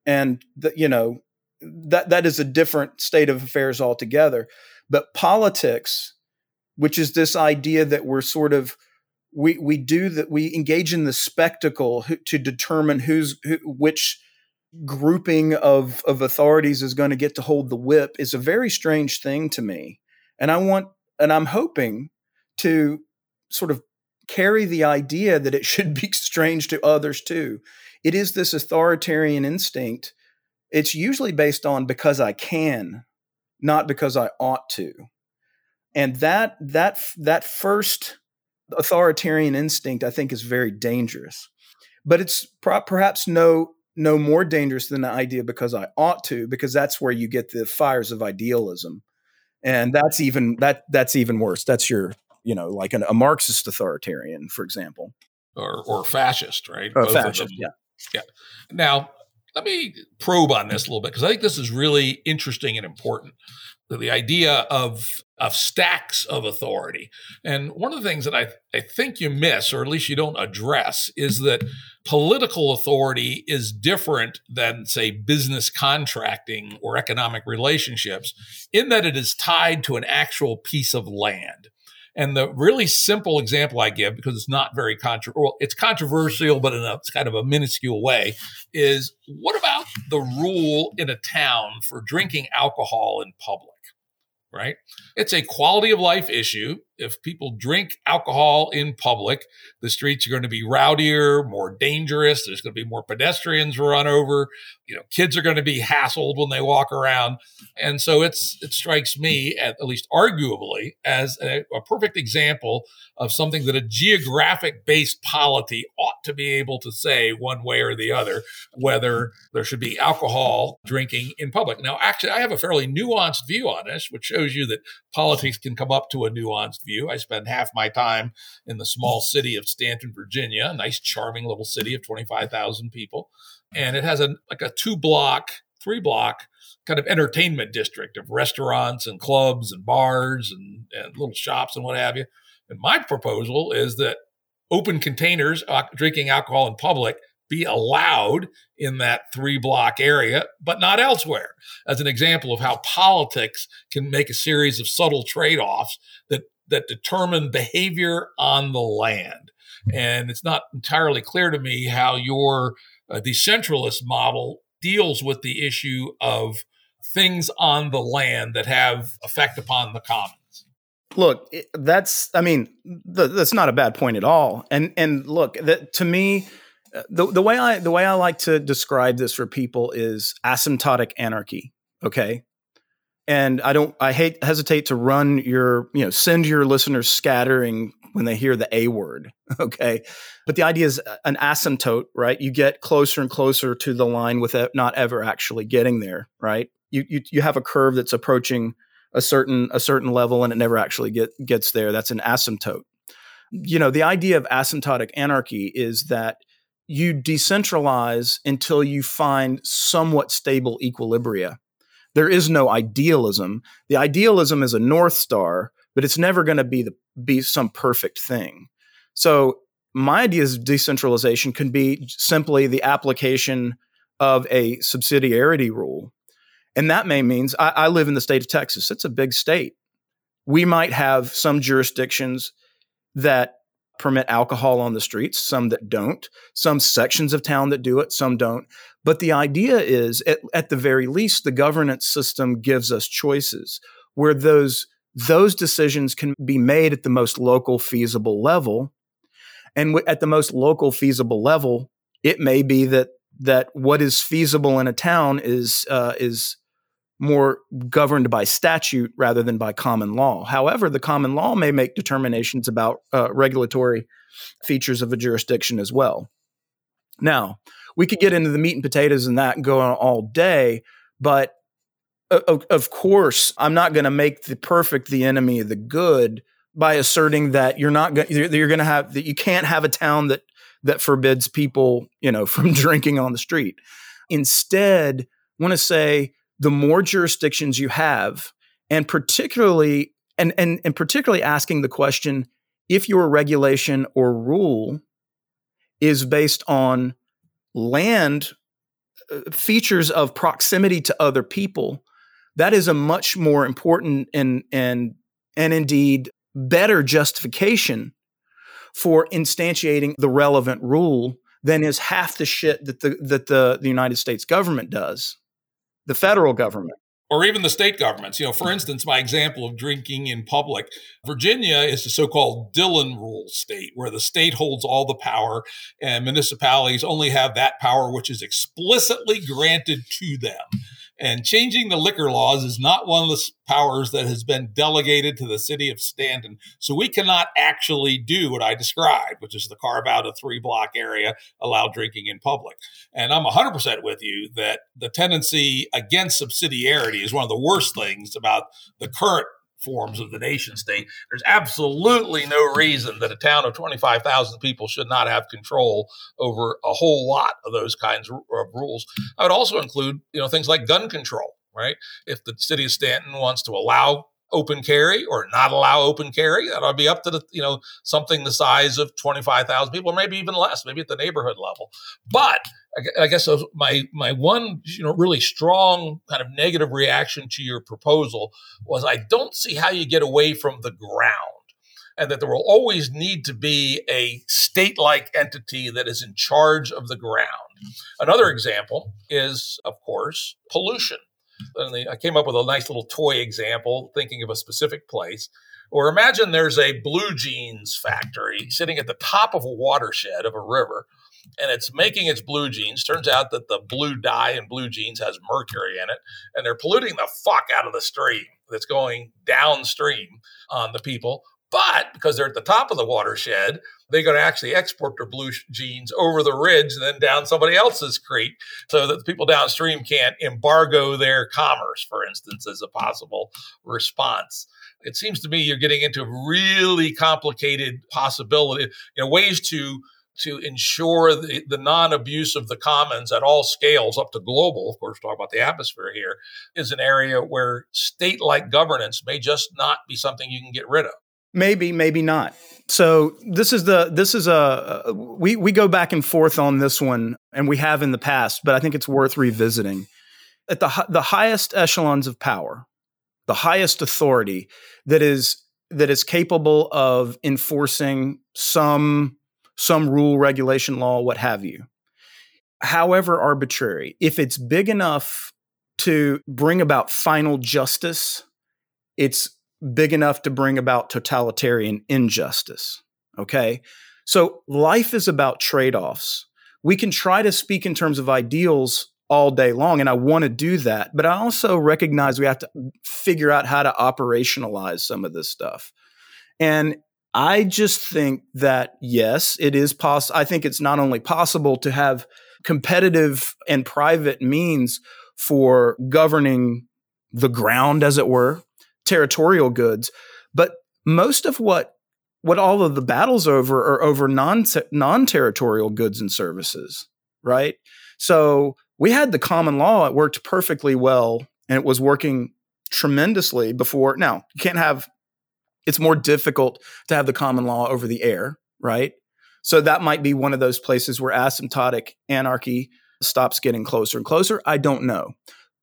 And, the, you know, that, that is a different state of affairs altogether. But politics, which is this idea that we're sort of we we do that we engage in the spectacle to determine who's who, which grouping of of authorities is going to get to hold the whip is a very strange thing to me and i want and i'm hoping to sort of carry the idea that it should be strange to others too it is this authoritarian instinct it's usually based on because i can not because i ought to and that that that first authoritarian instinct, I think, is very dangerous. But it's pro- perhaps no no more dangerous than the idea because I ought to, because that's where you get the fires of idealism, and that's even that that's even worse. That's your you know like an, a Marxist authoritarian, for example, or or fascist, right? Or fascist, yeah, yeah. Now let me probe on this a little bit because I think this is really interesting and important the idea of of stacks of authority. And one of the things that I, I think you miss, or at least you don't address, is that political authority is different than, say, business contracting or economic relationships, in that it is tied to an actual piece of land. And the really simple example I give, because it's not very controversial, it's controversial, but in a kind of a minuscule way, is what about the rule in a town for drinking alcohol in public? right? It's a quality of life issue. If people drink alcohol in public, the streets are going to be rowdier, more dangerous. There's going to be more pedestrians run over. You know, kids are going to be hassled when they walk around. And so it's it strikes me, at, at least arguably, as a, a perfect example of something that a geographic based polity ought to be able to say one way or the other, whether there should be alcohol drinking in public. Now, actually, I have a fairly nuanced view on this, which shows you that politics can come up to a nuanced view. I spend half my time in the small city of Staunton, Virginia, a nice, charming little city of 25,000 people. And it has a like a two block, three block kind of entertainment district of restaurants and clubs and bars and, and little shops and what have you. And my proposal is that open containers, uh, drinking alcohol in public, be allowed in that three block area, but not elsewhere, as an example of how politics can make a series of subtle trade offs that that determine behavior on the land. And it's not entirely clear to me how your uh, decentralist model deals with the issue of things on the land that have effect upon the commons. Look, that's I mean, that's not a bad point at all. And and look, that to me uh, the the way I the way I like to describe this for people is asymptotic anarchy, okay? And I don't I hate hesitate to run your you know send your listeners scattering when they hear the A word, okay? But the idea is uh, an asymptote, right? You get closer and closer to the line without not ever actually getting there, right? You you you have a curve that's approaching a certain a certain level and it never actually get gets there. That's an asymptote. You know, the idea of asymptotic anarchy is that you decentralize until you find somewhat stable equilibria there is no idealism. The idealism is a north star, but it's never going to be the be some perfect thing. So my idea of decentralization can be simply the application of a subsidiarity rule. And that may means I, I live in the state of Texas. It's a big state. We might have some jurisdictions that permit alcohol on the streets, some that don't, some sections of town that do it, some don't. But the idea is, at, at the very least, the governance system gives us choices where those those decisions can be made at the most local feasible level. And w- at the most local feasible level, it may be that that what is feasible in a town is uh, is more governed by statute rather than by common law. However, the common law may make determinations about uh, regulatory features of a jurisdiction as well. Now, we could get into the meat and potatoes and that and go on all day, but of, of course, I'm not going to make the perfect the enemy of the good by asserting that you're not going you're, going to have that you can't have a town that that forbids people, you know, from drinking on the street. Instead, want to say the more jurisdictions you have, and particularly and, and, and particularly asking the question if your regulation or rule is based on land uh, features of proximity to other people, that is a much more important and and and indeed better justification for instantiating the relevant rule than is half the shit that the that the, the United States government does, the federal government or even the state governments. You know, for mm-hmm. instance, my example of drinking in public, Virginia is the so-called Dillon rule state, where the state holds all the power and municipalities only have that power which is explicitly granted to them. And changing the liquor laws is not one of the powers that has been delegated to the city of Staunton. So we cannot actually do what I described, which is to carve out a three block area, allow drinking in public. And I'm 100% with you that the tendency against subsidiarity is one of the worst things about the current forms of the nation state. There's absolutely no reason that a town of 25,000 people should not have control over a whole lot of those kinds of rules. I would also include, you know, things like gun control, right? If the city of Staunton wants to allow open carry or not allow open carry. That'll be up to the, you know, something the size of 25,000 people, maybe even less, maybe at the neighborhood level. But I guess my, my one, you know, really strong kind of negative reaction to your proposal was I don't see how you get away from the ground and that there will always need to be a state like entity that is in charge of the ground. Another example is, of course, pollution. I came up with a nice little toy example, thinking of a specific place. Or imagine there's a blue jeans factory sitting at the top of a watershed of a river, and it's making its blue jeans. Turns out that the blue dye in blue jeans has mercury in it, and they're polluting the fuck out of the stream that's going downstream on the people. But because they're at the top of the watershed, they're going to actually export their blue jeans over the ridge and then down somebody else's creek so that the people downstream can't embargo their commerce, for instance, as a possible response. It seems to me you're getting into really complicated possibility, you know, ways to to ensure the, the non-abuse of the commons at all scales up to global, of course, talk about the atmosphere here, is an area where state-like governance may just not be something you can get rid of. Maybe, maybe not. So this is the this is a we we go back and forth on this one, and we have in the past, but I think it's worth revisiting. At the the highest echelons of power, the highest authority that is that is capable of enforcing some some rule, regulation, law, what have you. However arbitrary, if it's big enough to bring about final justice, it's big enough to bring about totalitarian injustice. Okay. So life is about trade offs. We can try to speak in terms of ideals all day long, and I want to do that. But I also recognize we have to figure out how to operationalize some of this stuff. And I just think that, yes, it is possible. I think it's not only possible to have competitive and private means for governing the ground, as it were, territorial goods. But most of what what all of the battles over are over non non territorial goods and services, right? So we had the common law; it worked perfectly well, and it was working tremendously before. Now you can't have. It's more difficult to have the common law over the air, right? So that might be one of those places where asymptotic anarchy stops getting closer and closer. I don't know,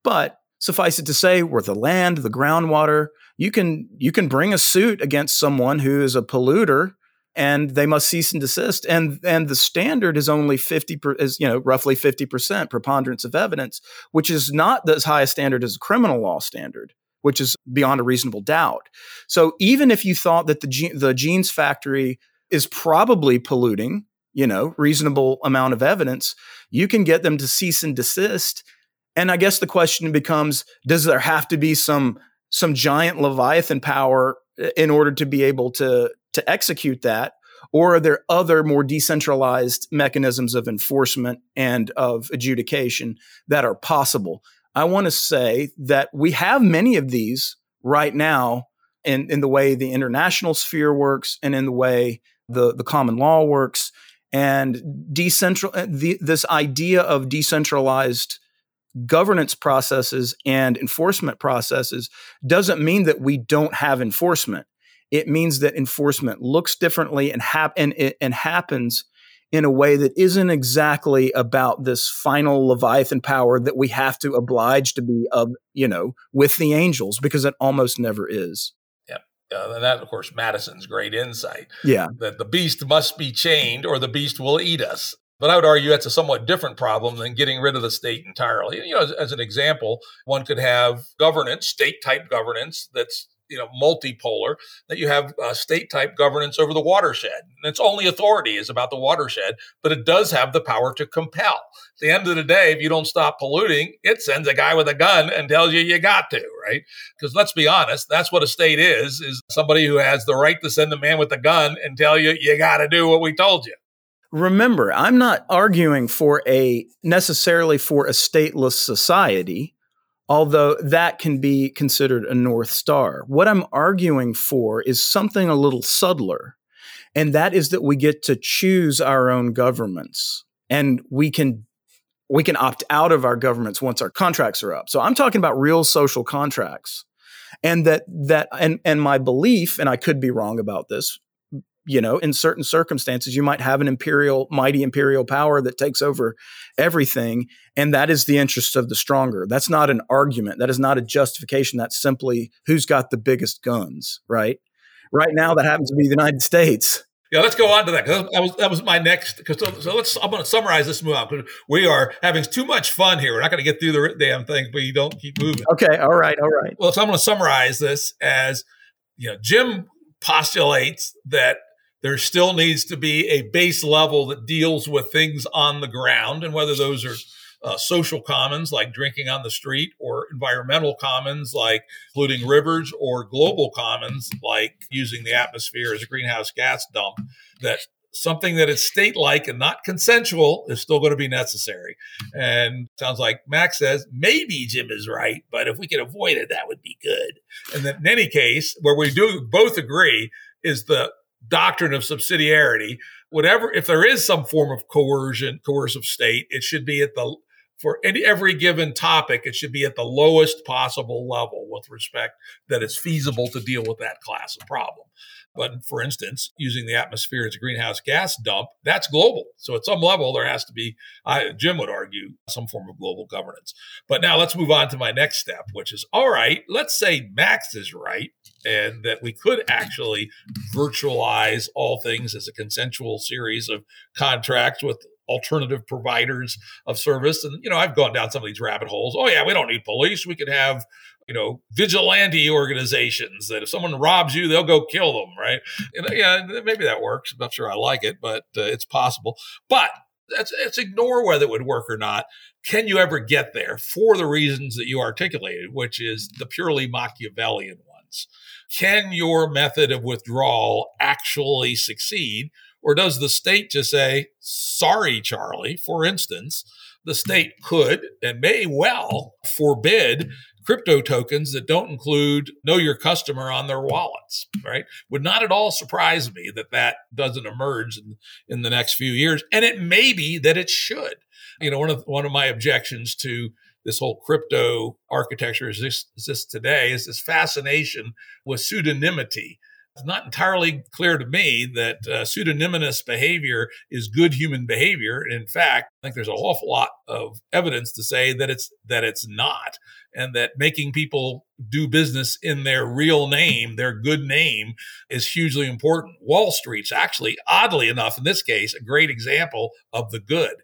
but Suffice it to say, where the land, the groundwater, you can you can bring a suit against someone who is a polluter and they must cease and desist. And and the standard is only 50 per, is you know roughly 50% preponderance of evidence, which is not as high a standard as a criminal law standard, which is beyond a reasonable doubt. So even if you thought that the the jeans factory is probably polluting, you know, reasonable amount of evidence, you can get them to cease and desist and I guess the question becomes does there have to be some some giant leviathan power in order to be able to to execute that or are there other more decentralized mechanisms of enforcement and of adjudication that are possible? I want to say that we have many of these right now in, in the way the international sphere works and in the way the, the common law works. And decentral, uh, the, this idea of decentralized governance processes and enforcement processes doesn't mean that we don't have enforcement. It means that enforcement looks differently and, hap- and, and happens in a way that isn't exactly about this final leviathan power that we have to oblige to be of you know with the angels because it almost never is yeah Uh, and that, of course, Madison's great insight. Yeah. That the beast must be chained or the beast will eat us. But I would argue that's a somewhat different problem than getting rid of the state entirely. You know, as, as an example, one could have governance, state type governance that's you know multipolar that you have uh, state type governance over the watershed. And its only authority is about the watershed but it does have the power to compel. At the end of the day if you don't stop polluting it sends a guy with a gun and tells you you got to right? Because let's be honest that's what a state is is somebody who has the right to send a man with a gun and tell you you got to do what we told you. Remember i'm not arguing for a necessarily for a stateless society although that can be considered a North Star. What I'm arguing for is something a little subtler, and that is that we get to choose our own governments and we can we can opt out of our governments once our contracts are up. So I'm talking about real social contracts. And that that and and my belief and I could be wrong about this you know, in certain circumstances, you might have an imperial, mighty imperial power that takes over everything. And that is the interest of the stronger. That's not an argument. That is not a justification. That's simply who's got the biggest guns, right? Right now, that happens to be the United States. Yeah, let's go on to that. because That was that was my next. Cause so, so let's. I'm going to summarize this move because we are having too much fun here. We're not going to get through the damn thing, but you don't keep moving. Okay. All right. All right. Well, so I'm going to summarize this as you know. Jim postulates that there still needs to be a base level that deals with things on the ground and whether those are uh, social commons like drinking on the street or environmental commons like polluting rivers or global commons like using the atmosphere as a greenhouse gas dump that something that is state like and not consensual is still going to be necessary. And sounds like Max says maybe Jim is right, but if we could avoid it, that would be good. And in any case, where we do both agree is the doctrine of subsidiarity. Whatever, if there is some form of coercion, coercive state, it should be at the for any, every given topic, it should be at the lowest possible level with respect that it's feasible to deal with that class of problem. But for instance, using the atmosphere as a greenhouse gas dump, that's global. So at some level, there has to be, I, Jim would argue, some form of global governance. But now let's move on to my next step, which is all right, let's say Max is right and that we could actually virtualize all things as a consensual series of contracts with alternative providers of service. And, you know, I've gone down some of these rabbit holes. Oh, yeah, we don't need police. We could have, you know, vigilante organizations that if someone robs you, they'll go kill them, right? And, yeah, maybe that works. I'm not sure I like it, but uh, it's possible. But let's, let's ignore whether it would work or not. Can you ever get there for the reasons that you articulated, which is the purely Machiavellian ones? Can your method of withdrawal actually succeed? Or does the state just say, sorry, Charlie? For instance, the state could and may well forbid crypto tokens that don't include know your customer on their wallets, right? Would not at all surprise me that that doesn't emerge in, in the next few years. And it may be that it should. You know, one of, one of my objections to this whole crypto architecture exists today is this fascination with pseudonymity it's not entirely clear to me that uh, pseudonymous behavior is good human behavior. In fact, I think there's an awful lot of evidence to say that it's that it's not, and that making people do business in their real name, their good name, is hugely important. Wall Street's actually, oddly enough, in this case, a great example of the good.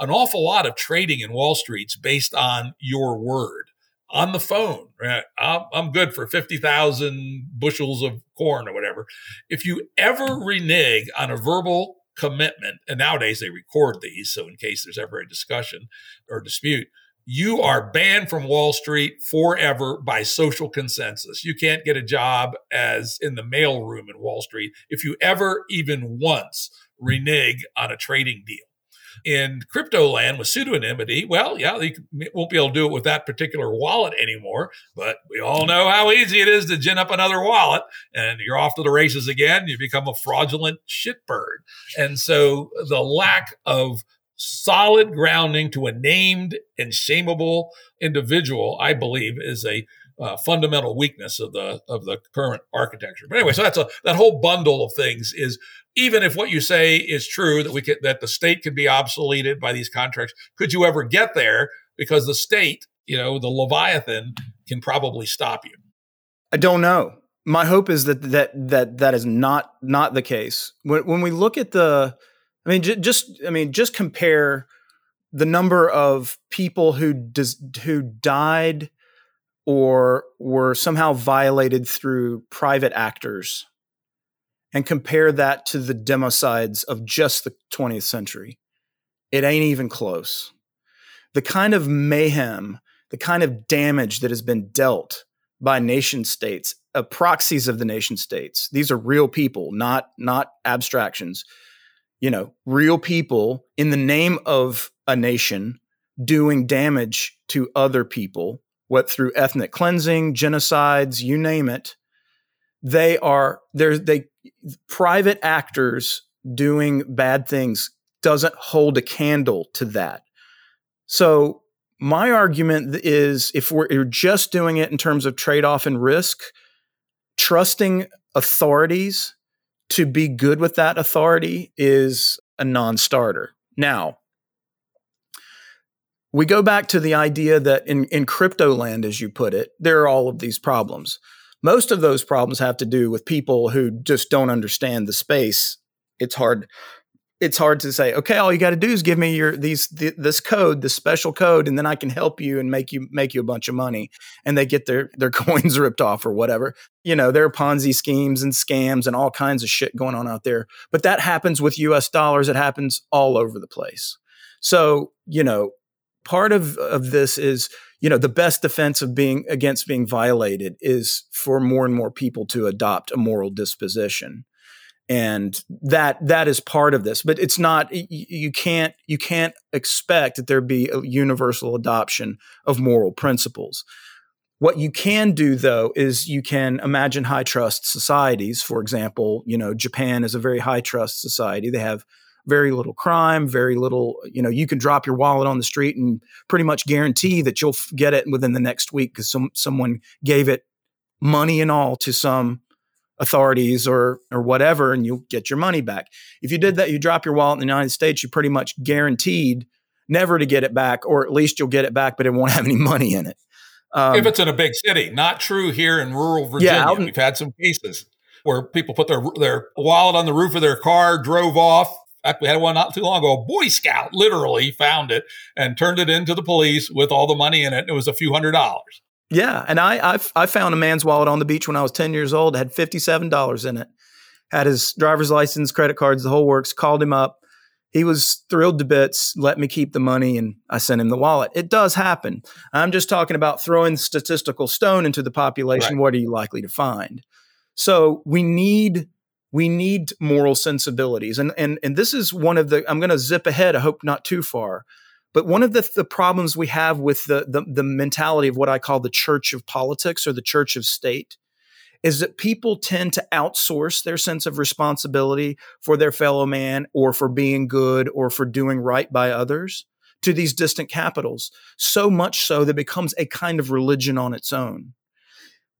An awful lot of trading in Wall Street's based on your word on the phone. Right? I'm good for 50,000 bushels of corn or whatever. If you ever renege on a verbal commitment, and nowadays they record these, so in case there's ever a discussion or dispute, you are banned from Wall Street forever by social consensus. You can't get a job as in the mailroom in Wall Street if you ever even once renege on a trading deal in crypto land with pseudonymity, well, yeah, you won't be able to do it with that particular wallet anymore. But we all know how easy it is to gin up another wallet and you're off to the races again. You become a fraudulent shitbird. And so the lack of solid grounding to a named and shameable individual, I believe, is a uh, fundamental weakness of the of the current architecture. But anyway, so that's a that whole bundle of things is even if what you say is true that we could that the state could be obsoleted by these contracts, could you ever get there? Because the state, you know, the Leviathan can probably stop you. I don't know. my hope is that that that that is not not the case. When when we look at the, I mean, j- just I mean, just compare the number of people who does who died or were somehow violated through private actors and compare that to the democides of just the 20th century. It ain't even close. The kind of mayhem, the kind of damage that has been dealt by nation states, uh, proxies of the nation states. These are real people, not not abstractions. You know, real people in the name of a nation doing damage to other people, what through ethnic cleansing, genocides, you name it. They are there. They private actors doing bad things doesn't hold a candle to that. So my argument is if we're just doing it in terms of trade off and risk, trusting authorities to be good with that authority is a non starter. Now, we go back to the idea that in, in crypto land, as you put it, there are all of these problems. Most of those problems have to do with people who just don't understand the space. It's hard it's hard to say okay all you got to do is give me your these th- this code this special code and then i can help you and make you make you a bunch of money and they get their their coins ripped off or whatever you know there are ponzi schemes and scams and all kinds of shit going on out there but that happens with us dollars it happens all over the place so you know part of of this is you know the best defense of being against being violated is for more and more people to adopt a moral disposition. And that that is part of this but it's not you can't you can't expect that there be a universal adoption of moral principles. What you can do though is you can imagine high trust societies. For example you know japan is a very high trust society. They have very little crime very little you know you can drop your wallet on the street and pretty much guarantee that you'll get it within the next week because some someone gave it money and all to some authorities or or whatever and you'll get your money back. If you did that, you drop your wallet in the United States, you're pretty much guaranteed never to get it back, or at least you'll get it back, but it won't have any money in it. Um, if it's in a big city, not true here in rural Virginia. Yeah, We've had some cases where people put their their wallet on the roof of their car, drove off. In fact, we had one not too long ago. A Boy Scout literally found it and turned it into the police with all the money in it. It was a few hundred dollars. Yeah, and I I've, I found a man's wallet on the beach when I was ten years old. It had fifty seven dollars in it. Had his driver's license, credit cards, the whole works. Called him up. He was thrilled to bits. Let me keep the money, and I sent him the wallet. It does happen. I'm just talking about throwing statistical stone into the population. Right. What are you likely to find? So we need we need moral sensibilities, and and and this is one of the. I'm going to zip ahead. I hope not too far. But one of the, the problems we have with the, the, the mentality of what I call the church of politics or the church of state is that people tend to outsource their sense of responsibility for their fellow man or for being good or for doing right by others to these distant capitals, so much so that it becomes a kind of religion on its own.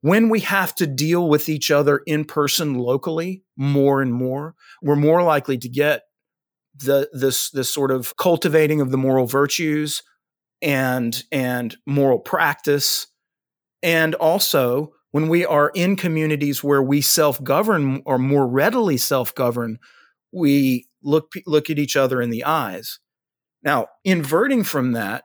When we have to deal with each other in person locally more and more, we're more likely to get the this this sort of cultivating of the moral virtues and and moral practice. And also when we are in communities where we self-govern or more readily self-govern we look look at each other in the eyes. Now inverting from that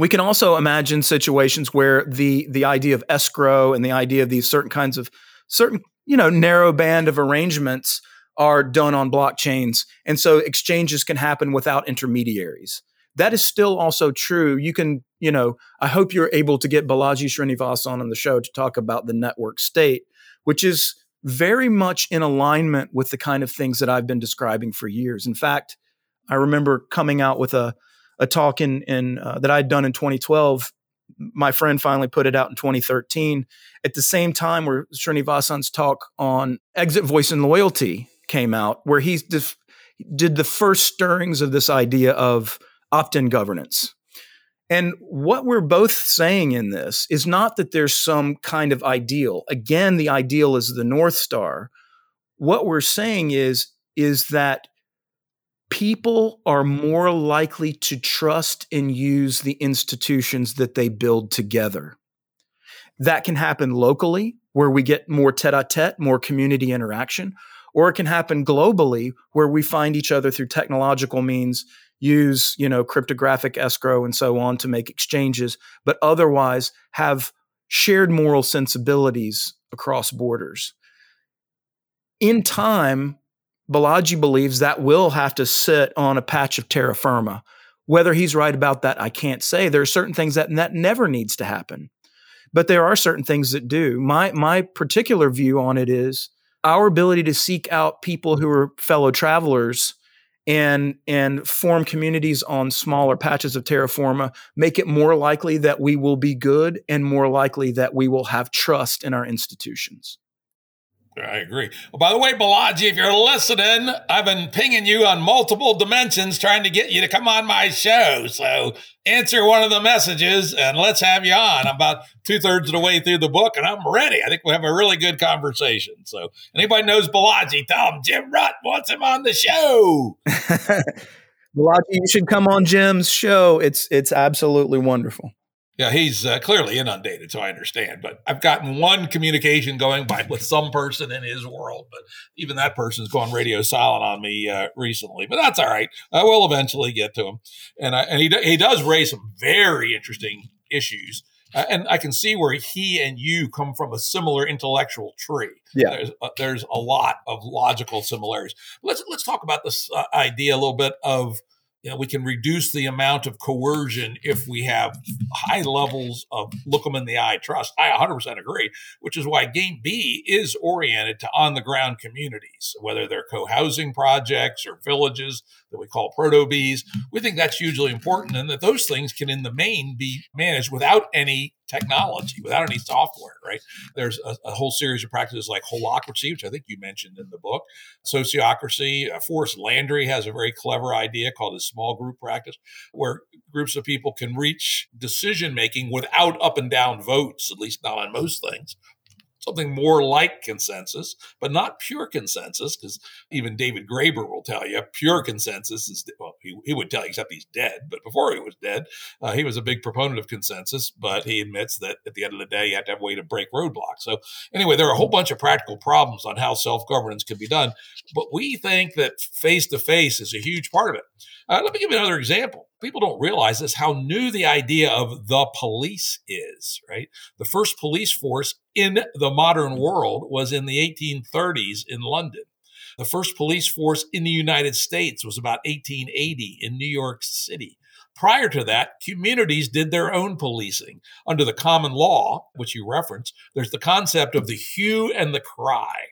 we can also imagine situations where the the idea of escrow and the idea of these certain kinds of certain you know narrow band of arrangements are done on blockchains. And so exchanges can happen without intermediaries. That is still also true. You can, you know, I hope you're able to get Balaji Srinivasan on the show to talk about the network state, which is very much in alignment with the kind of things that I've been describing for years. In fact, I remember coming out with a, a talk in, in uh, that I'd done in 2012 my friend finally put it out in 2013 at the same time where Srinivasan's talk on exit voice and loyalty came out where he def- did the first stirrings of this idea of opt in governance. And what we're both saying in this is not that there's some kind of ideal. Again, the ideal is the North Star. What we're saying is, is that people are more likely to trust and use the institutions that they build together. That can happen locally where we get more tete-a-tete, more community interaction, or it can happen globally where we find each other through technological means use you know cryptographic escrow and so on to make exchanges but otherwise have shared moral sensibilities across borders in time balaji believes that will have to sit on a patch of terra firma. Whether he's right about that i can't say. There are certain things that that never needs to happen. But there are certain things that do. My my particular view on it is our ability to seek out people who are fellow travelers and and form communities on smaller patches of terra firma make it more likely that we will be good and more likely that we will have trust in our institutions I agree. Well, by the way, Balaji, if you're listening, I've been pinging you on multiple dimensions trying to get you to come on my show. So answer one of the messages and let's have you on. I'm about two thirds of the way through the book and I'm ready. I think we'll have a really good conversation. So anybody knows Balaji, tell him Jim Rutt wants him on the show. Balaji, you should come on Jim's show. It's it's absolutely wonderful. Yeah, he's uh, clearly inundated, so I understand. But I've gotten one communication going by with some person in his world, but even that person's gone radio silent on me uh, recently. But that's all right. I will eventually get to him, and I, and he he does raise some very interesting issues, uh, and I can see where he and you come from a similar intellectual tree. Yeah, there's a, there's a lot of logical similarities. Let's let's talk about this uh, idea a little bit of you know, we can reduce the amount of coercion if we have high levels of look them in the eye trust. I 100% agree, which is why Game B is oriented to on the ground communities, whether they're co housing projects or villages that we call proto Bs. We think that's hugely important and that those things can, in the main, be managed without any technology, without any software, right? There's a, a, whole series of practices like holacracy, which I think you mentioned in the book, sociocracy. Uh, Forrest Landry has a very clever idea called a small group practice, where groups of people can reach decision making without up and down votes, at least not on most things, something more like consensus, but not pure consensus, because even David Graeber will tell you pure consensus is, well, he, he would tell you, except he's dead. But before he was dead, uh, he was a big proponent of consensus, but he admits that at the end of the day, you have to have a way to break roadblocks. So, anyway, there are a whole bunch of practical problems on how self governance can be done, but we think that face to face is a huge part of it. Uh, let me give you another example. People don't realize this how new the idea of the police is, right? The first police force in the modern world was in the 1830s in London. The first police force in the United States was about 1880 in New York City. Prior to that, communities did their own policing. Under the common law, which you reference, there's the concept of the hue and the cry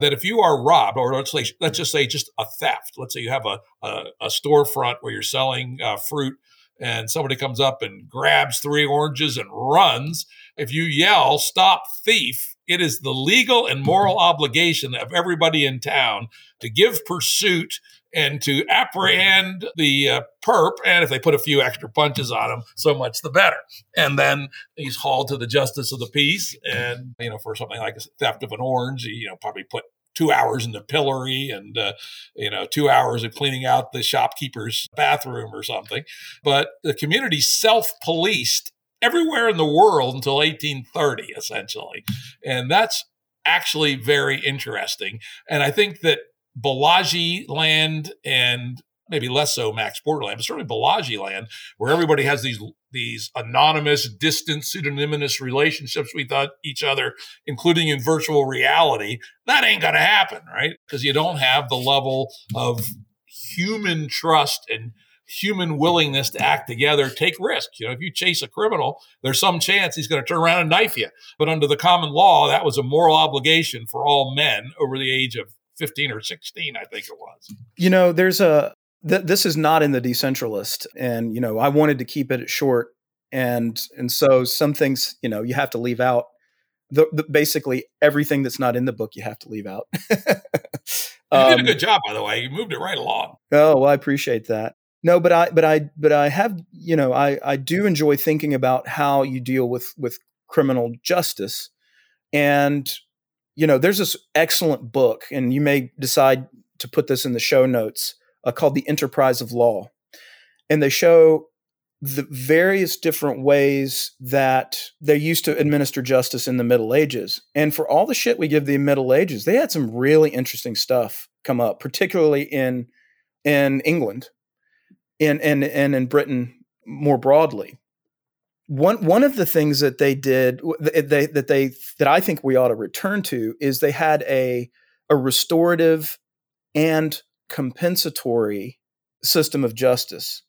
that if you are robbed, or let's say, let's just say just a theft, let's say you have a, a, a storefront where you're selling uh, fruit and somebody comes up and grabs three oranges and runs, if you yell, stop thief, it is the legal and moral obligation of everybody in town to give pursuit and to apprehend the uh, perp. And if they put a few extra punches on him, so much the better. And then he's hauled to the justice of the peace. And, you know, for something like theft of an orange, you know, probably put two hours in the pillory and uh, you know two hours of cleaning out the shopkeeper's bathroom or something but the community self-policed everywhere in the world until 1830 essentially and that's actually very interesting and i think that Balaji land and maybe less so Max Borderland, but certainly Balaji land, where everybody has these these anonymous, distant, pseudonymous relationships with uh, each other, including in virtual reality. That ain't to happen, right? Because you don't have the level of human trust and human willingness to act together, take risks. You know, if you chase a criminal, there's some chance he's going to turn around and knife you. But under the common law, that was a moral obligation for all men over the age of 15 or 16, I think it was. You know, there's a, th- this is not in the decentralist. And, you know, I wanted to keep it short. And, and so some things, you know, you have to leave out. The, the, basically everything that's not in the book you have to leave out. you um, did a good job, by the way. You moved it right along. Oh well, I appreciate that. No, but I, but I, but I have, you know, I, I do enjoy thinking about how you deal with with criminal justice, and you know, there's this excellent book, and you may decide to put this in the show notes uh, called The Enterprise of Law. And they show the various different ways that they used to administer justice in the Middle Ages. And for all the shit we give the Middle Ages, they had some really interesting stuff come up, particularly in in England and and and in Britain more broadly. One one of the things that they did they, that they that I think we ought to return to is they had a a restorative and compensatory system of justice.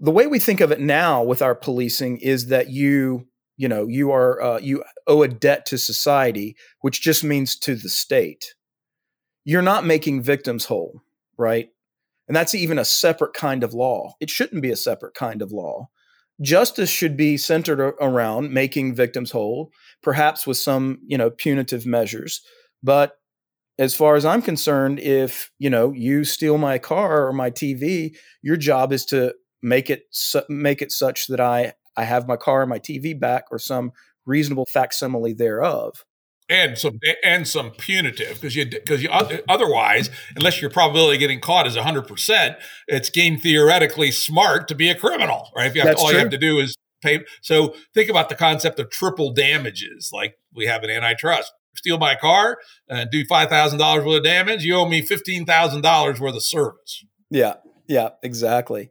The way we think of it now with our policing is that you you know you are uh, you owe a debt to society which just means to the state. You're not making victims whole right? And that's even a separate kind of law. It shouldn't be a separate kind of law justice should be centered around making victims whole perhaps with some you know punitive measures but as far as i'm concerned if you know you steal my car or my tv your job is to make it su- make it such that I I have my car and my TV back or some reasonable facsimile thereof. And some and some punitive because you because you otherwise unless your probability of getting caught is hundred percent, it's game theoretically smart to be a criminal, right? If you have to, all true. you have to do is pay. So think about the concept of triple damages, like we have in antitrust. Steal my car and do five thousand dollars worth of damage. You owe me fifteen thousand dollars worth of service. Yeah, yeah, exactly.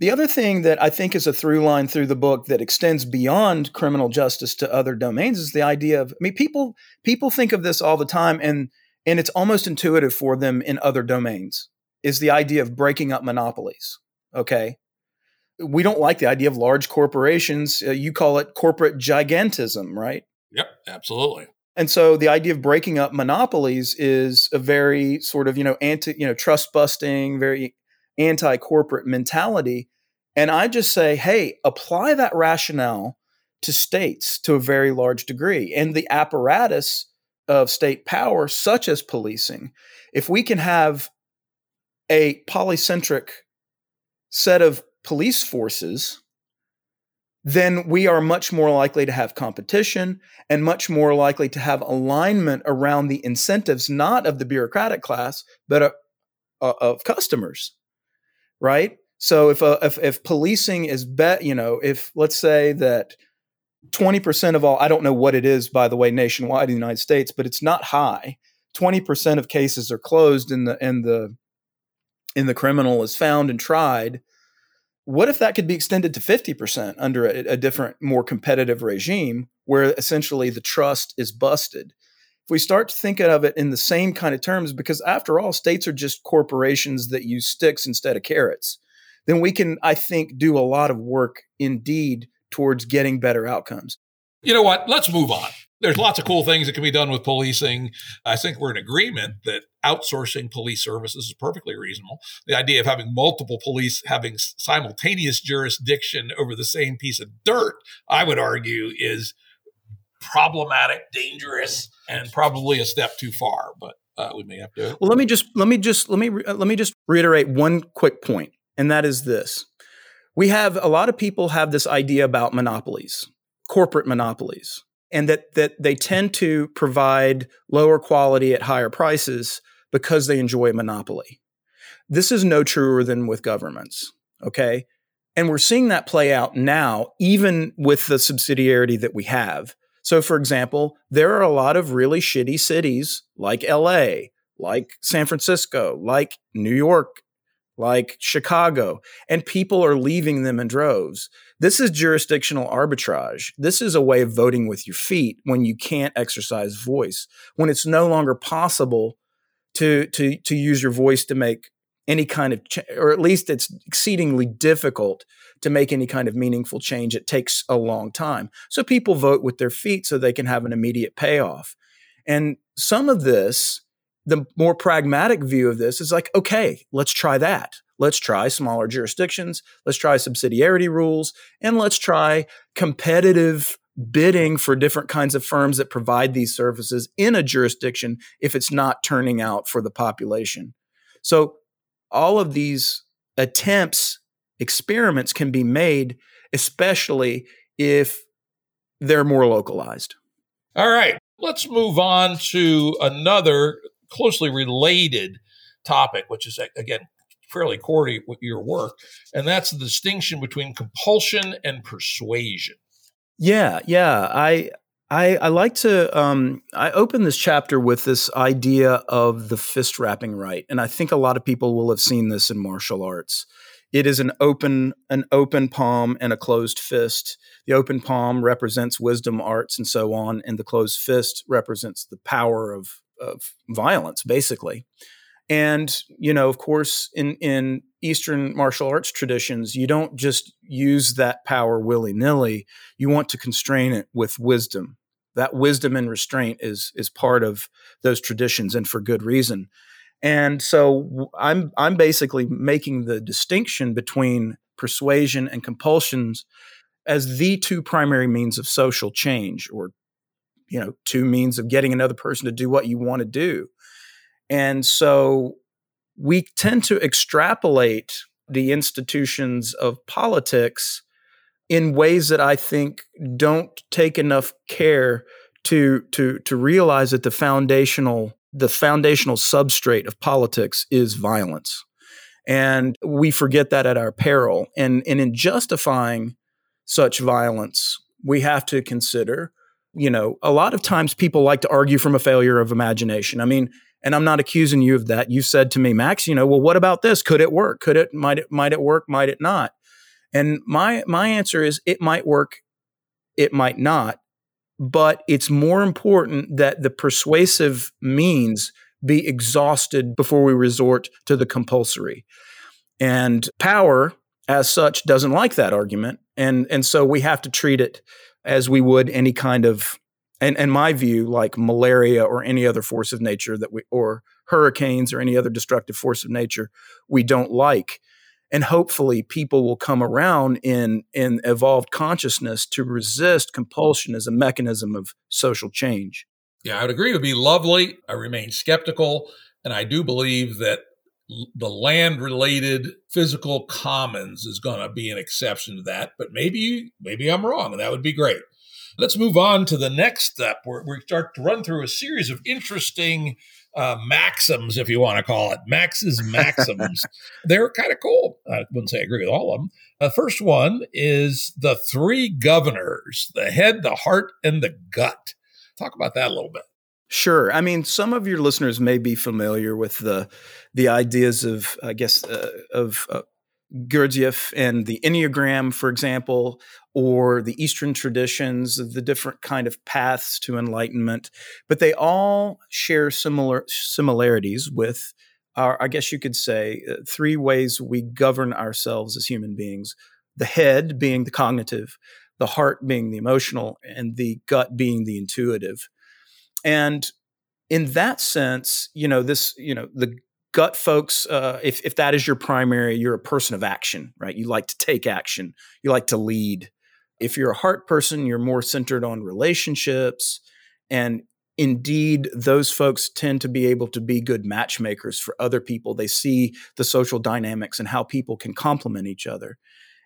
The other thing that I think is a through line through the book that extends beyond criminal justice to other domains is the idea of I mean people people think of this all the time and and it's almost intuitive for them in other domains is the idea of breaking up monopolies. Okay? We don't like the idea of large corporations. Uh, you call it corporate gigantism, right? Yep, absolutely. And so the idea of breaking up monopolies is a very sort of, you know, anti, you know, trust busting, very anti corporate mentality. And I just say, hey, apply that rationale to states to a very large degree and the apparatus of state power, such as policing. If we can have a polycentric set of police forces, then we are much more likely to have competition and much more likely to have alignment around the incentives, not of the bureaucratic class, but uh, uh of customers right? So if uh, if, if policing is bet, you know, if let's say that 20% of all, I don't know what it is, by the way, nationwide in the United States, but it's not high. 20% of cases are closed and the and the and the criminal is found and tried. What if that could be extended to 50% under a, a different, more competitive regime where essentially the trust is busted? If we start thinking of it in the same kind of terms, because after all, states are just corporations that use sticks instead of carrots, then we can, I think, do a lot of work indeed towards getting better outcomes. You know what? Let's move on. There's lots of cool things that can be done with policing. I think we're in agreement that outsourcing police services is perfectly reasonable. The idea of having multiple police having simultaneous jurisdiction over the same piece of dirt, I would argue, is problematic, dangerous, and probably a step too far. But uh, we may have to. Well, let me just let me just let me uh, let me just reiterate one quick point, and that is this: we have a lot of people have this idea about monopolies, corporate monopolies, and that that they tend to provide lower quality at higher prices because they enjoy a monopoly. This is no truer than with governments. Okay. And we're seeing that play out now, even with the subsidiarity that we have. So, for example, there are a lot of really shitty cities like LA, like San Francisco, like New York, like Chicago, and people are leaving them in droves. This is jurisdictional arbitrage. This is a way of voting with your feet when you can't exercise voice, when it's no longer possible to, to, to use your voice to make any kind of, ch- or at least it's exceedingly difficult to make any kind of meaningful change, it takes a long time. So people vote with their feet so they can have an immediate payoff. And some of this, the more pragmatic view of this is like, okay, let's try that. Let's try smaller jurisdictions. Let's try subsidiarity rules. And let's try competitive bidding for different kinds of firms that provide these services in a jurisdiction if it's not turning out for the population. So, all of these attempts experiments can be made, especially if they're more localized. All right, let's move on to another closely related topic, which is again fairly core to your work, and that's the distinction between compulsion and persuasion. Yeah, yeah. I I, I like to um, I open this chapter with this idea of the fist wrapping right, and I think a lot of people will have seen this in martial arts. It is an open an open palm and a closed fist. The open palm represents wisdom, arts, and so on, and the closed fist represents the power of of violence, basically. And you know, of course, in in Eastern martial arts traditions, you don't just use that power willy nilly. You want to constrain it with wisdom. That wisdom and restraint is is part of those traditions, and for good reason. And so I'm I'm basically making the distinction between persuasion and compulsions as the two primary means of social change or you know two means of getting another person to do what you want to do. And so we tend to extrapolate the institutions of politics in ways that I think don't take enough care to to to realize that the foundational the foundational substrate of politics is violence. And we forget that at our peril. And, and in justifying such violence, we have to consider, you know, a lot of times people like to argue from a failure of imagination. I mean, and I'm not accusing you of that. You said to me, Max, you know, well, what about this? Could it work? Could it might it might it work? Might it not? And my my answer is it might work, it might not but it's more important that the persuasive means be exhausted before we resort to the compulsory. And power, as such, doesn't like that argument. And, and so we have to treat it as we would any kind of, and in my view, like malaria or any other force of nature that we, or hurricanes or any other destructive force of nature we don't like and hopefully people will come around in in evolved consciousness to resist compulsion as a mechanism of social change. Yeah i would agree. It would be lovely. I remain skeptical and i do believe that the land related physical commons is going to be an exception to that but maybe maybe i'm wrong and that would be great. Let's move on to the next step where we start to run through a series of interesting uh, maxims, if you want to call it. Max's maxims. They're kind of cool. I wouldn't say I agree with all of them. The first one is the three governors the head, the heart, and the gut. Talk about that a little bit. Sure. I mean, some of your listeners may be familiar with the the ideas of, I guess, uh, of uh, Gurdjieff and the Enneagram, for example, or the Eastern traditions, the different kind of paths to enlightenment, but they all share similar similarities with our, I guess you could say, uh, three ways we govern ourselves as human beings: the head being the cognitive, the heart being the emotional, and the gut being the intuitive. And in that sense, you know, this, you know, the gut folks uh, if, if that is your primary you're a person of action right? You like to take action. You like to lead. If you're a heart person you're more centered on relationships. And indeed those folks tend to be able to be good matchmakers for other people. They see the social dynamics and how people can complement each other.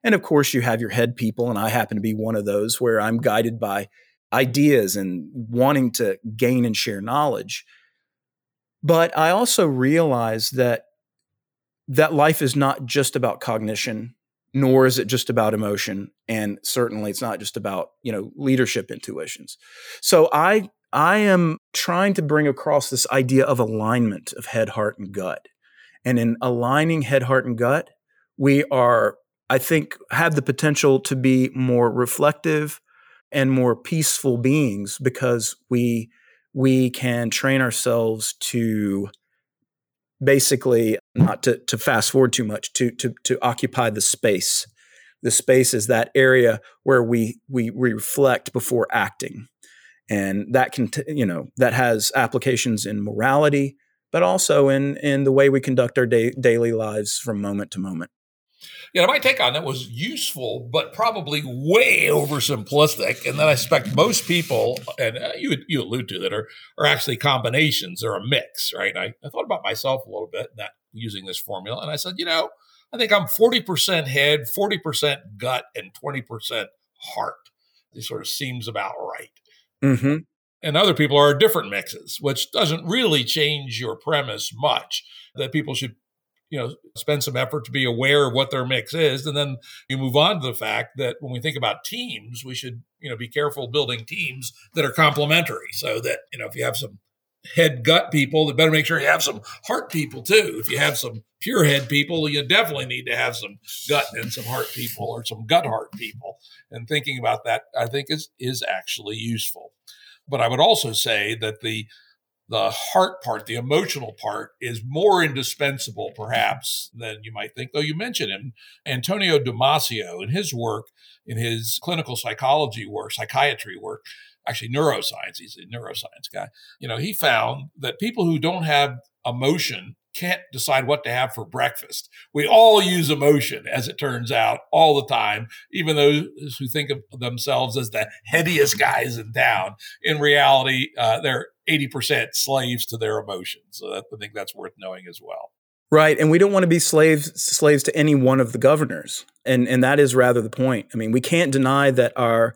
And of course you have your head people and i happen to be one of those where i'm guided by ideas and wanting to gain and share knowledge but I also realize that that life is not just about cognition, nor is it just about emotion, and certainly it's not just about you know leadership intuitions. So I I am trying to bring across this idea of alignment of head, heart, and gut. And in aligning head, heart, and gut, we are, I think, have the potential to be more reflective and more peaceful beings because we we can train ourselves to basically not to, to fast forward too much to, to to occupy the space. The space is that area where we we, reflect before acting. And that can you know that has applications in morality but also in in the way we conduct our day, daily lives from moment to moment you know, my take on that was useful, but probably way oversimplistic. And then I expect most people, and uh, you you allude to that, are are actually combinations or a mix, right? I, I thought about myself a little bit not using this formula, and I said, you know, I think I'm 40% head, 40% gut, and 20% heart. This sort of seems about right. Mm-hmm. And other people are different mixes, which doesn't really change your premise much that people should you know, spend some effort to be aware of what their mix is. And then you move on to the fact that when we think about teams, we should, you know, be careful building teams that are complementary so that, you know, if you have some head gut people, then better make sure you have some heart people too. If you have some pure head people, you definitely need to have some gut and some heart people or some gut heart people. And thinking about that, I think is is actually useful. But I would also say that the the heart part, the emotional part, is more indispensable, perhaps, than you might think. Though you mentioned him, Antonio Damasio, in his work, in his clinical psychology work, psychiatry work, actually neuroscience, he's a neuroscience guy. You know, he found that people who don't have emotion can't decide what to have for breakfast. We all use emotion, as it turns out, all the time, even those who think of themselves as the headiest guys in town. In reality, uh, they're 80% slaves to their emotions. So that, I think that's worth knowing as well. Right, and we don't want to be slaves slaves to any one of the governors, and and that is rather the point. I mean, we can't deny that our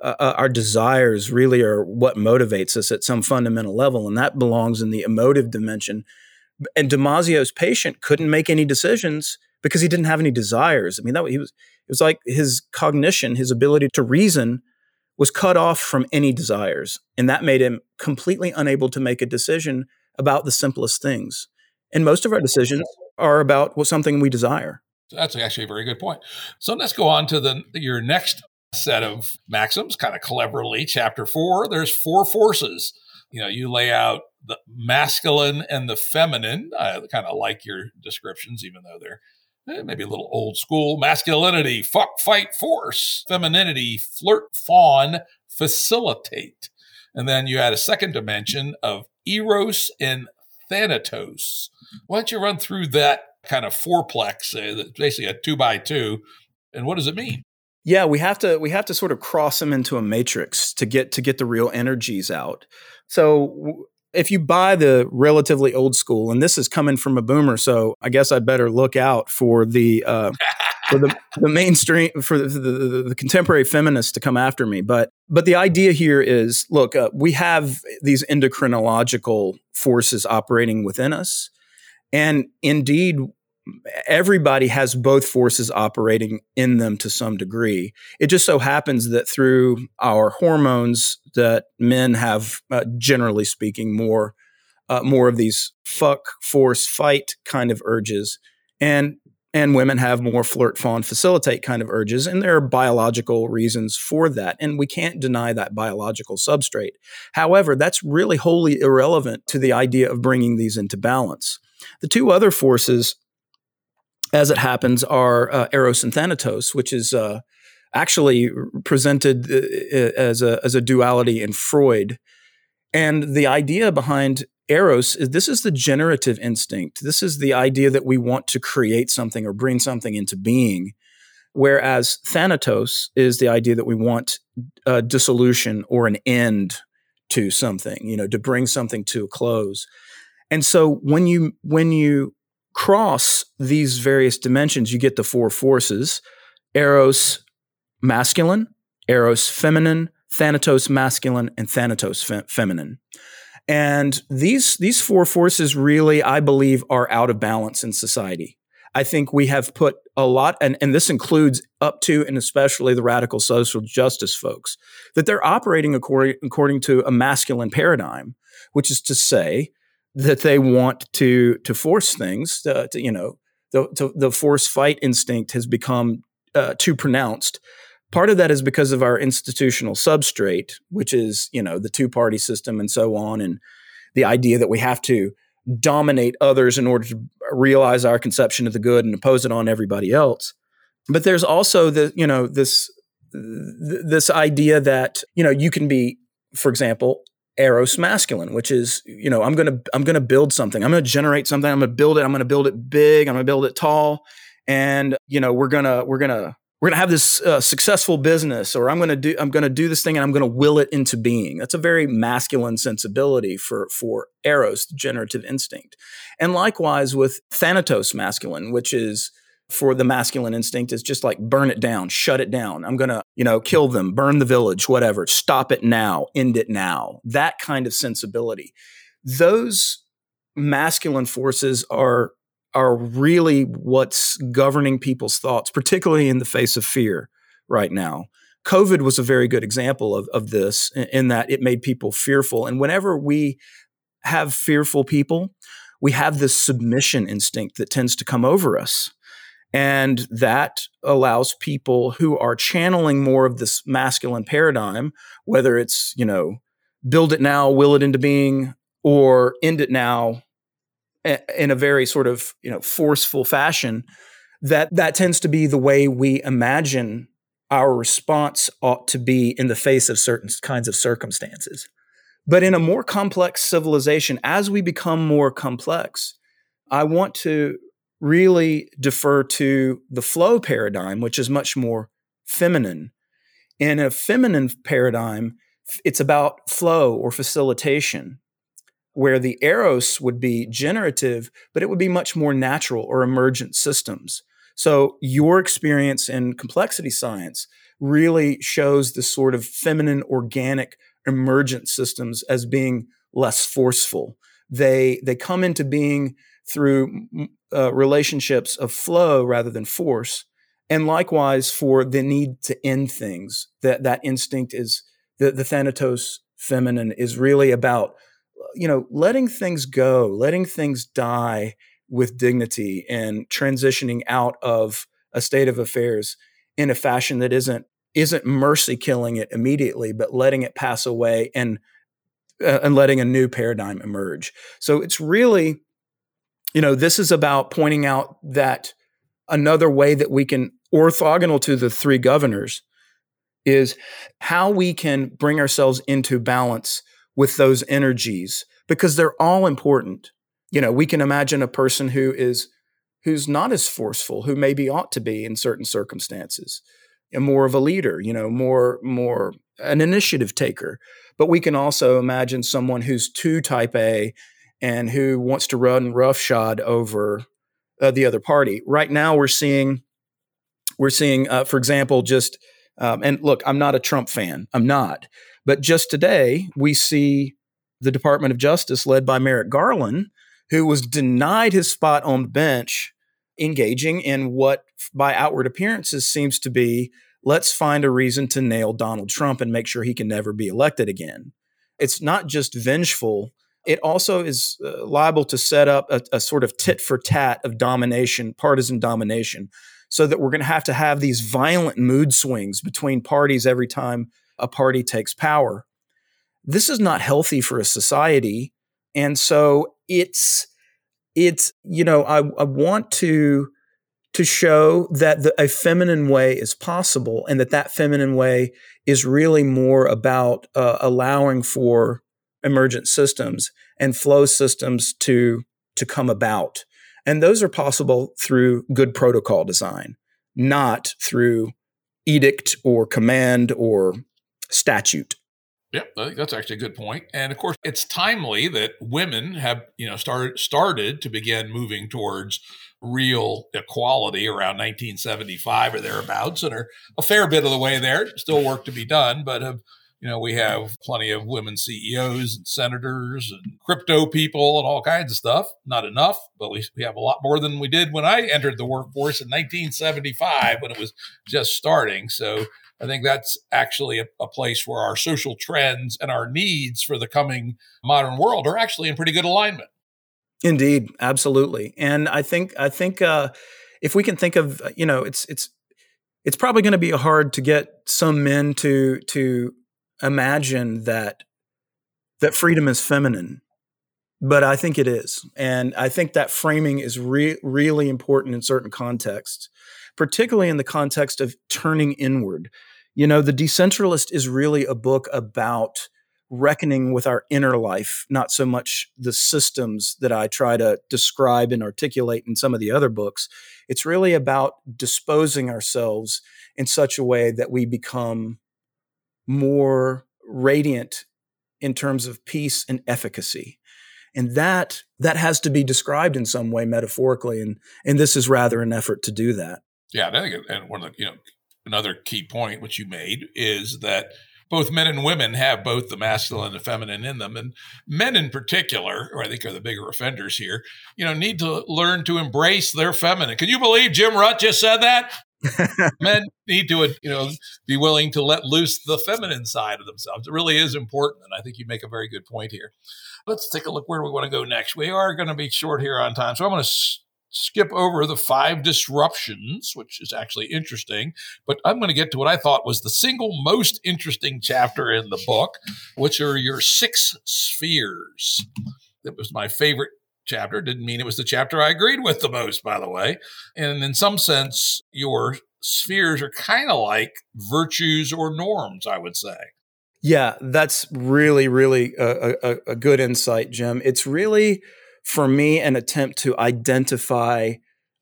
uh, uh our desires really are what motivates us at some fundamental level, and that belongs in the emotive dimension and Damasio's patient couldn't make any decisions because he didn't have any desires. I mean, that he was it was like his cognition, his ability to reason was cut off from any desires, and that made him completely unable to make a decision about the simplest things. And most of our decisions are about what something we desire. So That's actually a very good point. So let's go on to the your next set of maxims, kind of cleverly. Chapter four. There's four forces. You know, you lay out the masculine and the feminine. I kind of like your descriptions, even though they're eh, maybe a little old school. Masculinity, fuck, fight, force. Femininity, flirt, fawn, facilitate. And then you had a second dimension of eros and thanatos. Why don't you run through that kind of fourplex, uh, basically a two by two, and what does it mean? Yeah, we have to we have to sort of cross them into a matrix to get to get the real energies out. So if you buy the relatively old school, and this is coming from a boomer, so I guess I better look out for the uh, for the, the mainstream for the, the, the, contemporary feminists to come after me. But but the idea here is, look, uh, we have these endocrinological forces operating within us, and indeed, everybody has both forces operating in them to some degree. It just so happens that through our hormones, that men have, uh, generally speaking, more uh, more of these fuck, force, fight kind of urges, and and women have more flirt, fawn, facilitate kind of urges, and there are biological reasons for that, and we can't deny that biological substrate. However, that's really wholly irrelevant to the idea of bringing these into balance. The two other forces as it happens, are uh, Eros and Thanatos, which is uh, actually presented uh, as a, as a duality in Freud. And the idea behind Eros is this is the generative instinct. This is the idea that we want to create something or bring something into being. Whereas Thanatos is the idea that we want a dissolution or an end to something, you know, to bring something to a close. And so when you when you cross these various dimensions, you get the four forces Eros masculine, Eros feminine, Thanatos masculine, and Thanatos fe- feminine. And these, these four forces really, I believe, are out of balance in society. I think we have put a lot, and, and this includes up to and especially the radical social justice folks, that they're operating according, according to a masculine paradigm, which is to say, that they want to to force things. To, to, you know, the to, the force fight instinct has become uh, too pronounced. Part of that is because of our institutional substrate, which is you know the two party system and so on, and the idea that we have to dominate others in order to realize our conception of the good and impose it on everybody else. But there's also the you know this this idea that you know you can be, for example, eros masculine which is you know i'm gonna i'm gonna build something. I'm gonna generate something. I'm gonna build it. I'm gonna build it big. I'm gonna build it tall. And you know we're gonna we're gonna we're gonna have this uh, successful business or i'm gonna do i'm gonna do this thing and i'm gonna will it into being. That's a very masculine sensibility for for eros the generative instinct. And likewise with thanatos masculine which is for the masculine instinct is just like burn it down, shut it down. I'm going to, you know, kill them, burn the village, whatever. Stop it now, end it now. That kind of sensibility. Those masculine forces are are really what's governing people's thoughts, particularly in the face of fear right now. COVID was a very good example of, of this in, in that it made people fearful. And whenever we have fearful people, we have this submission instinct that tends to come over us. And that allows people who are channeling more of this masculine paradigm, whether it's, you know, build it now, will it into being, or end it now in a very sort of, you know, forceful fashion, that that tends to be the way we imagine our response ought to be in the face of certain kinds of circumstances. But in a more complex civilization, as we become more complex, I want to really defer to the flow paradigm, which is much more feminine. In a feminine paradigm, it's about flow or facilitation, where the eros would be generative, but it would be much more natural or emergent systems. So, your experience in complexity science really shows the sort of feminine, organic, emergent systems as being less forceful. They, they come into being through uh, relationships of flow rather than force. And likewise for the need to end things, that, that instinct is the, the Thanatos feminine is really about, you know, letting things go, letting things die with dignity and transitioning out of a state of affairs in a fashion that isn't isn't mercy killing it immediately, but letting it pass away and uh, and letting a new paradigm emerge. So it's really you know, this is about pointing out that another way that we can, orthogonal to the three governors, is how we can bring ourselves into balance with those energies because they're all important. You know, we can imagine a person who is who's not as forceful, who maybe ought to be in certain circumstances, and more of a leader, you know, more more an initiative taker. But we can also imagine someone who's too type A and who wants to run roughshod over uh, the other party. Right now, we're seeing we're seeing, uh, for example, just um, and look, I'm not a Trump fan. I'm not, but just today we see the Department of Justice, led by Merrick Garland, who was denied his spot on the bench, engaging in what, by outward appearances, seems to be let's find a reason to nail Donald Trump and make sure he can never be elected again. It's not just vengeful it also is uh, liable to set up a, a sort of tit for tat of domination, partisan domination, so that we're going to have to have these violent mood swings between parties every time a party takes power. This is not healthy for a society. And so it's, it's, you know, I, I want to, to show that the, a feminine way is possible and that that feminine way is really more about uh, allowing for emergent systems and flow systems to to come about and those are possible through good protocol design not through edict or command or statute Yep, I think that's actually a good point. And of course, it's timely that women have, you know, started started to begin moving towards real equality around 1975 or thereabouts, and are a fair bit of the way there. Still work to be done, but have you know, we have plenty of women CEOs and senators and crypto people and all kinds of stuff. Not enough, but we, we have a lot more than we did when I entered the workforce in 1975 when it was just starting. So I think that's actually a, a place where our social trends and our needs for the coming modern world are actually in pretty good alignment. Indeed, absolutely. And I think I think uh, if we can think of you know it's it's it's probably going to be hard to get some men to to imagine that that freedom is feminine but i think it is. And i think that framing is re- really important in certain contexts particularly in the context of turning inward. You know the decentralist is really a book about reckoning with our inner life not so much the systems that i try to describe and articulate in some of the other books. It's really about disposing ourselves in such a way that we become more radiant in terms of peace and efficacy and that that has to be described in some way metaphorically and and this is rather an effort to do that yeah and i think and one of the you know another key point which you made is that both men and women have both the masculine and the feminine in them. And men in particular, or I think are the bigger offenders here, you know, need to learn to embrace their feminine. Can you believe Jim Rutt just said that? men need to you know be willing to let loose the feminine side of themselves. It really is important and i think you make a very good point here. Let's take a look where we want to go next. We are going to be short here on time so i'm going to s- skip over the five disruptions which is actually interesting but i'm going to get to what i thought was the single most interesting chapter in the book which are your six spheres. That was my favorite chapter. Didn't mean it was the chapter I agreed with the most, by the way. And in some sense, your spheres are kind of like virtues or norms, I would say. Yeah, that's really, really a, a, a good insight, Jim. It's really, for me, an attempt to identify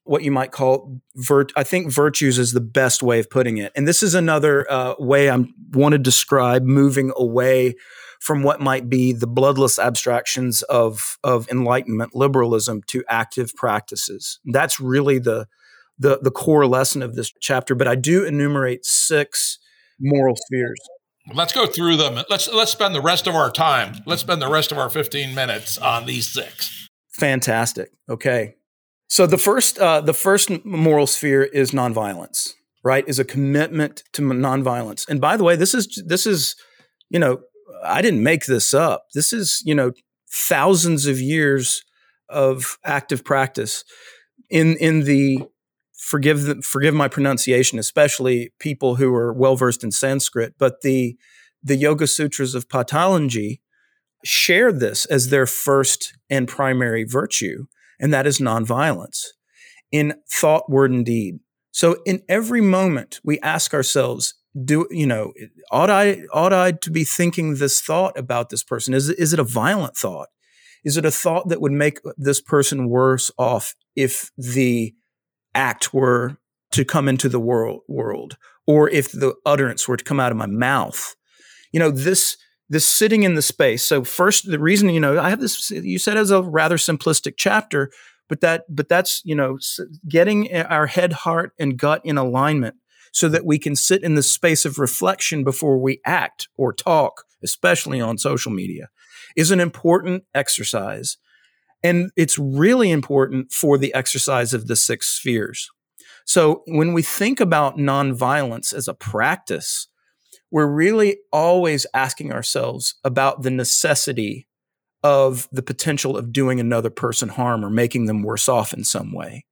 what you might call virt. I think virtues is the best way of putting it. And this is another uh, way I want to describe moving away from what might be the bloodless abstractions of of enlightenment liberalism to active practices. That's really the the the core lesson of this chapter. But I do enumerate six moral spheres. Let's go through them. Let's let's spend the rest of our time. Let's spend the rest of our 15 minutes on these six. Fantastic. Okay. So the first uh, the first moral sphere is nonviolence, right? Is a commitment to nonviolence. And by the way, this is this is you know I didn't make this up. This is, you know, thousands of years of active practice in in the forgive the, forgive my pronunciation, especially people who are well versed in Sanskrit, but the the Yoga Sutras of Patanjali share this as their first and primary virtue, and that is nonviolence in thought, word, and deed. So in every moment, we ask ourselves, do you know ought i ought i to be thinking this thought about this person? Is, is it a violent thought? Is it a thought that would make this person worse off if the act were to come into the world world or if the utterance were to come out of my mouth? You know this this sitting in the space so first the reason you know i have this you said as a rather simplistic chapter but that but that's you know getting our head heart and gut in alignment so that we can sit in the space of reflection before we act or talk, especially on social media, is an important exercise. And it's really important for the exercise of the six spheres. So when we think about nonviolence as a practice, we're really always asking ourselves about the necessity of the potential of doing another person harm or making them worse off in some way.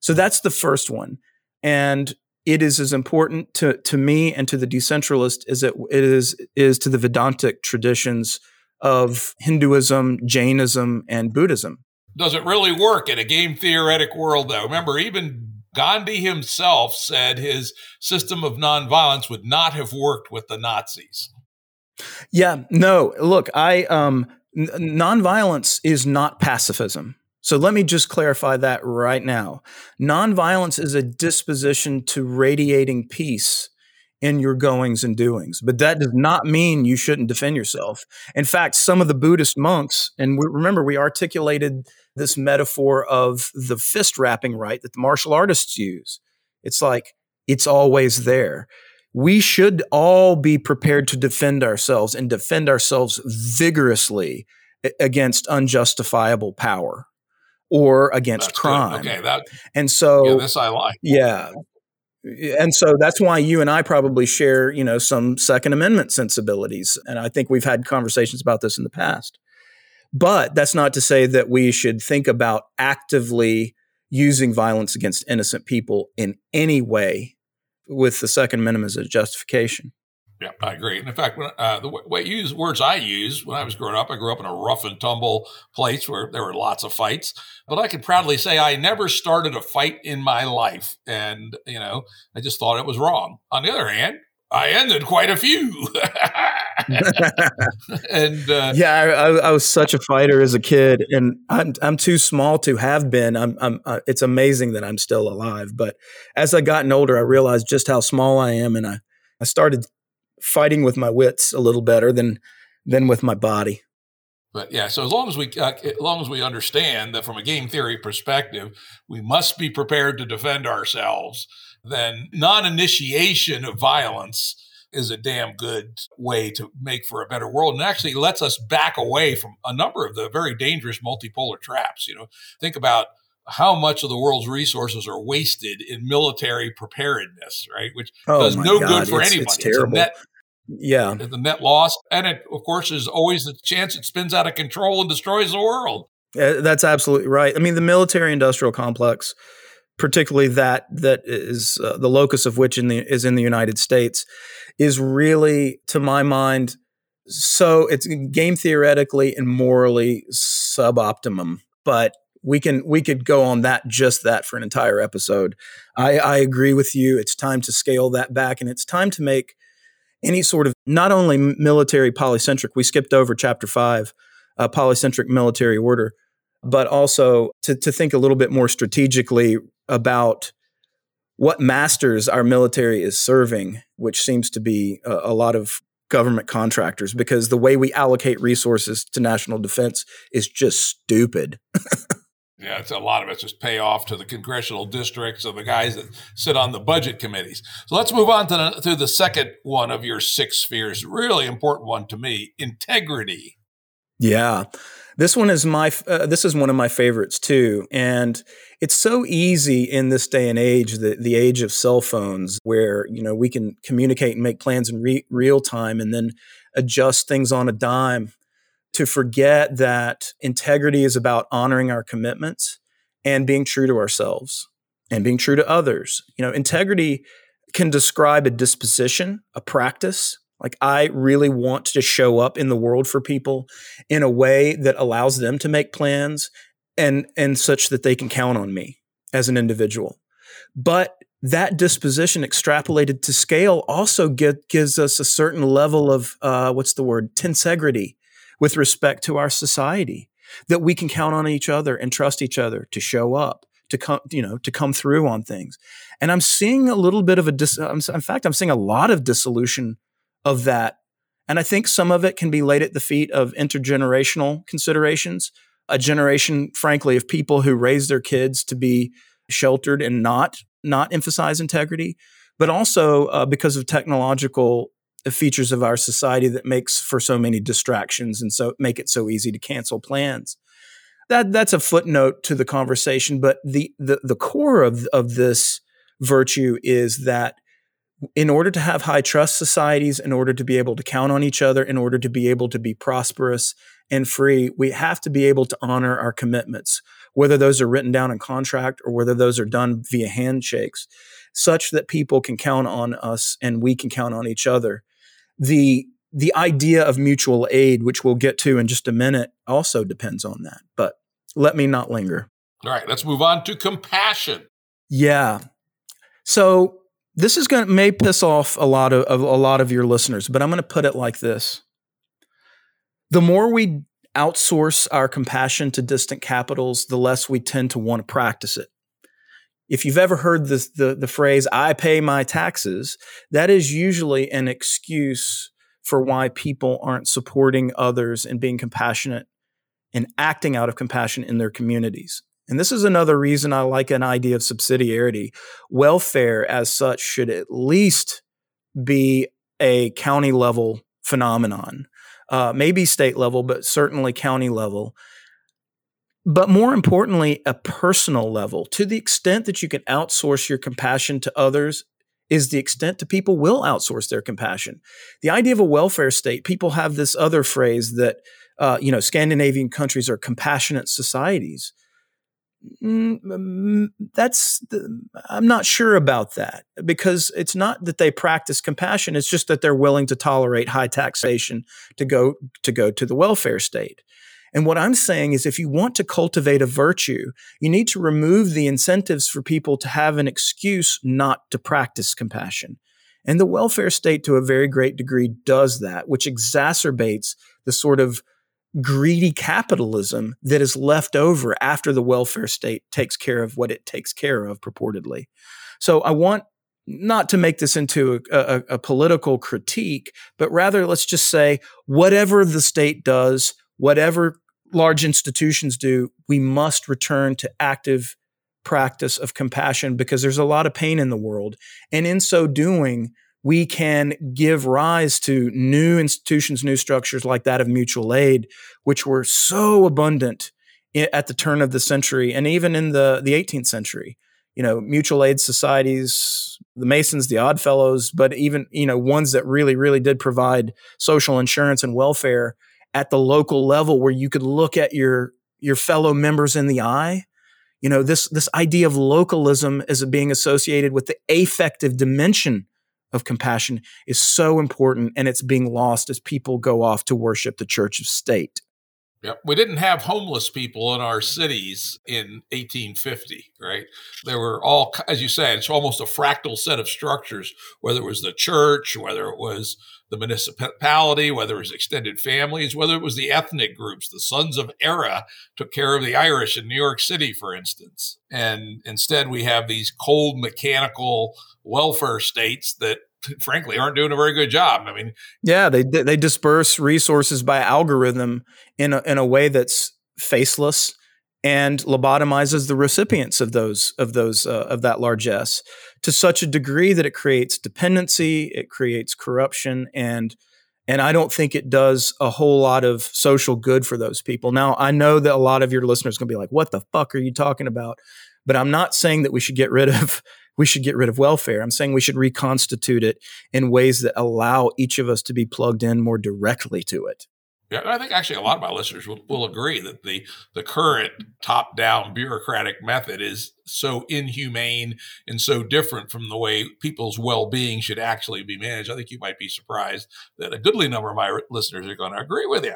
So that's the first one. And it is as important to, to me and to the decentralist as it, it is, is to the Vedantic traditions of Hinduism, Jainism, and Buddhism. Does it really work in a game theoretic world, though? Remember, even Gandhi himself said his system of nonviolence would not have worked with the Nazis. Yeah, no. Look, I um, n- nonviolence is not pacifism. So let me just clarify that right now. Nonviolence is a disposition to radiating peace in your goings and doings, but that does not mean you shouldn't defend yourself. In fact, some of the Buddhist monks, and we, remember, we articulated this metaphor of the fist wrapping right that the martial artists use. It's like it's always there. We should all be prepared to defend ourselves and defend ourselves vigorously against unjustifiable power or against that's crime. Good. Okay, that and so yeah, this I like. Yeah. And so that's why you and I probably share, you know, some Second Amendment sensibilities. And I think we've had conversations about this in the past. But that's not to say that we should think about actively using violence against innocent people in any way with the Second Amendment as a justification. Yeah, I agree. And in fact, when, uh, the way use words I use when I was growing up, I grew up in a rough and tumble place where there were lots of fights. But I can proudly say I never started a fight in my life, and you know, I just thought it was wrong. On the other hand, I ended quite a few. and uh, yeah, I, I, was such a fighter as a kid, and I'm I'm too small to have been. I'm, I'm uh, it's amazing that I'm still alive. But as I gotten older, I realized just how small I am, and I I started fighting with my wits a little better than than with my body. But yeah, so as long as we uh, as long as we understand that from a game theory perspective, we must be prepared to defend ourselves, then non-initiation of violence is a damn good way to make for a better world and actually lets us back away from a number of the very dangerous multipolar traps. You know, think about how much of the world's resources are wasted in military preparedness, right? Which oh does no God. good for it's, anybody. It's terrible. It's yeah. The net loss. And it, of course, is always the chance it spins out of control and destroys the world. Yeah, that's absolutely right. I mean, the military industrial complex, particularly that that is uh, the locus of which in the, is in the United States, is really, to my mind, so it's game theoretically and morally suboptimum. But we can we could go on that just that for an entire episode. I, I agree with you. It's time to scale that back, and it's time to make any sort of not only military polycentric. We skipped over chapter five, uh, polycentric military order, but also to to think a little bit more strategically about what masters our military is serving, which seems to be a, a lot of government contractors because the way we allocate resources to national defense is just stupid. Yeah, it's a lot of it's just pay off to the congressional districts of the guys that sit on the budget committees. So let's move on to the, to the second one of your six spheres. Really important one to me: integrity. Yeah, this one is my uh, this is one of my favorites too, and it's so easy in this day and age, the the age of cell phones, where you know we can communicate and make plans in re- real time, and then adjust things on a dime to forget that integrity is about honoring our commitments and being true to ourselves and being true to others. You know, integrity can describe a disposition, a practice. Like, I really want to show up in the world for people in a way that allows them to make plans and, and such that they can count on me as an individual. But that disposition extrapolated to scale also get, gives us a certain level of uh, what's the word tensegrity with respect to our society that we can count on each other and trust each other to show up to come you know to come through on things. And i'm seeing a little bit of a dis- in fact i'm seeing a lot of dissolution of that. And i think some of it can be laid at the feet of intergenerational considerations a generation frankly of people who raise their kids to be sheltered and not not emphasize integrity but also uh, because of technological features of our society that makes for so many distractions and so make it so easy to cancel plans. That that's a footnote to the conversation, but the the, the core of, of this virtue is that in order to have high trust societies, in order to be able to count on each other, in order to be able to be prosperous and free, we have to be able to honor our commitments, whether those are written down in contract or whether those are done via handshakes, such that people can count on us and we can count on each other the the idea of mutual aid, which we'll get to in just a minute, also depends on that. But let me not linger. All right, let's move on to compassion. Yeah. So this is going to may piss off a lot of, of a lot of your listeners, but I'm going to put it like this: the more we outsource our compassion to distant capitals, the less we tend to want to practice it if you've ever heard this, the, the phrase, I pay my taxes, that is usually an excuse for why people aren't supporting others and being compassionate and acting out of compassion in their communities. And this is another reason I like an idea of subsidiarity. Welfare, as such, should at least be a county level phenomenon, uh, maybe state level, but certainly county level but more importantly, a personal level. To the extent that you can outsource your compassion to others, is the extent to people will outsource their compassion. The idea of a welfare state, people have this other phrase that, uh, you know, Scandinavian countries are compassionate societies. Mm, that's the, I'm not sure about that because it's not that they practice compassion. It's just that they're willing to tolerate high taxation to go to go to the welfare state. And what I'm saying is if you want to cultivate a virtue, you need to remove the incentives for people to have an excuse not to practice compassion. And the welfare state, to a very great degree, does that, which exacerbates the sort of greedy capitalism that is left over after the welfare state takes care of what it takes care of purportedly. So I want not to make this into a, a, a, political critique, but rather let's just say whatever the state does, whatever large institutions do, we must return to active practice of compassion because there's a lot of pain in the world. And in so doing, we can give rise to new institutions, new structures like that of mutual aid, which were so abundant at the turn of the century and even in the, the 18th century. You know, mutual aid societies, the Masons, the Odd Fellows, but even, you know, ones that really, really did provide social insurance and welfare at the local level where you could look at your your fellow members in the eye. You know this this idea of localism as being associated with the affective dimension of compassion is so important and it's being lost as people go off to worship the church of state Yep. We didn't have homeless people in our cities in 1850, right? There were all, as you said, it's almost a fractal set of structures, whether it was the church, whether it was the municipality, whether it was extended families, whether it was the ethnic groups. The Sons of Erin took care of the Irish in New York City, for instance. And instead, we have these cold, mechanical welfare states that frankly aren't doing a very good job. I mean, yeah, they they disperse resources by algorithm in a, in a way that's faceless and lobotomizes the recipients of those of those uh, of that largesse to such a degree that it creates dependency, it creates corruption, and and I don't think it does a whole lot of social good for those people. Now, I know that a lot of your listeners are going to be like, "What the fuck are you talking about?" But I'm not saying that we should get rid of we should get rid of welfare. I'm saying we should reconstitute it in ways that allow each of us to be plugged in more directly to it. Yeah, I think actually a lot of my listeners will, will agree that the the current top down bureaucratic method is so inhumane and so different from the way people's well being should actually be managed. I think you might be surprised that a goodly number of my listeners are going to agree with you.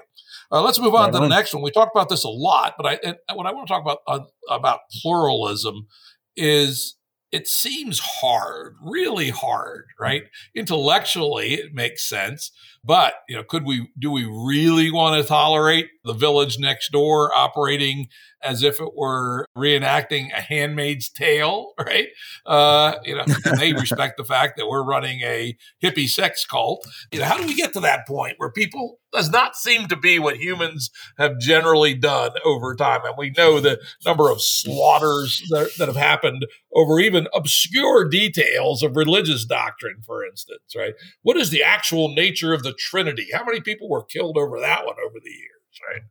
Uh, let's move on right to on. the next one. We talked about this a lot, but I what I want to talk about uh, about pluralism is it seems hard, really hard, right? Intellectually, it makes sense. But, you know, could we, do we really want to tolerate the village next door operating as if it were reenacting a handmaid's tale, right? Uh, you know, they respect the fact that we're running a hippie sex cult. You know, how do we get to that point where people does not seem to be what humans have generally done over time? And we know the number of slaughters that, that have happened over even obscure details of religious doctrine, for instance, right? What is the actual nature of the Trinity? How many people were killed over that one over the years, right?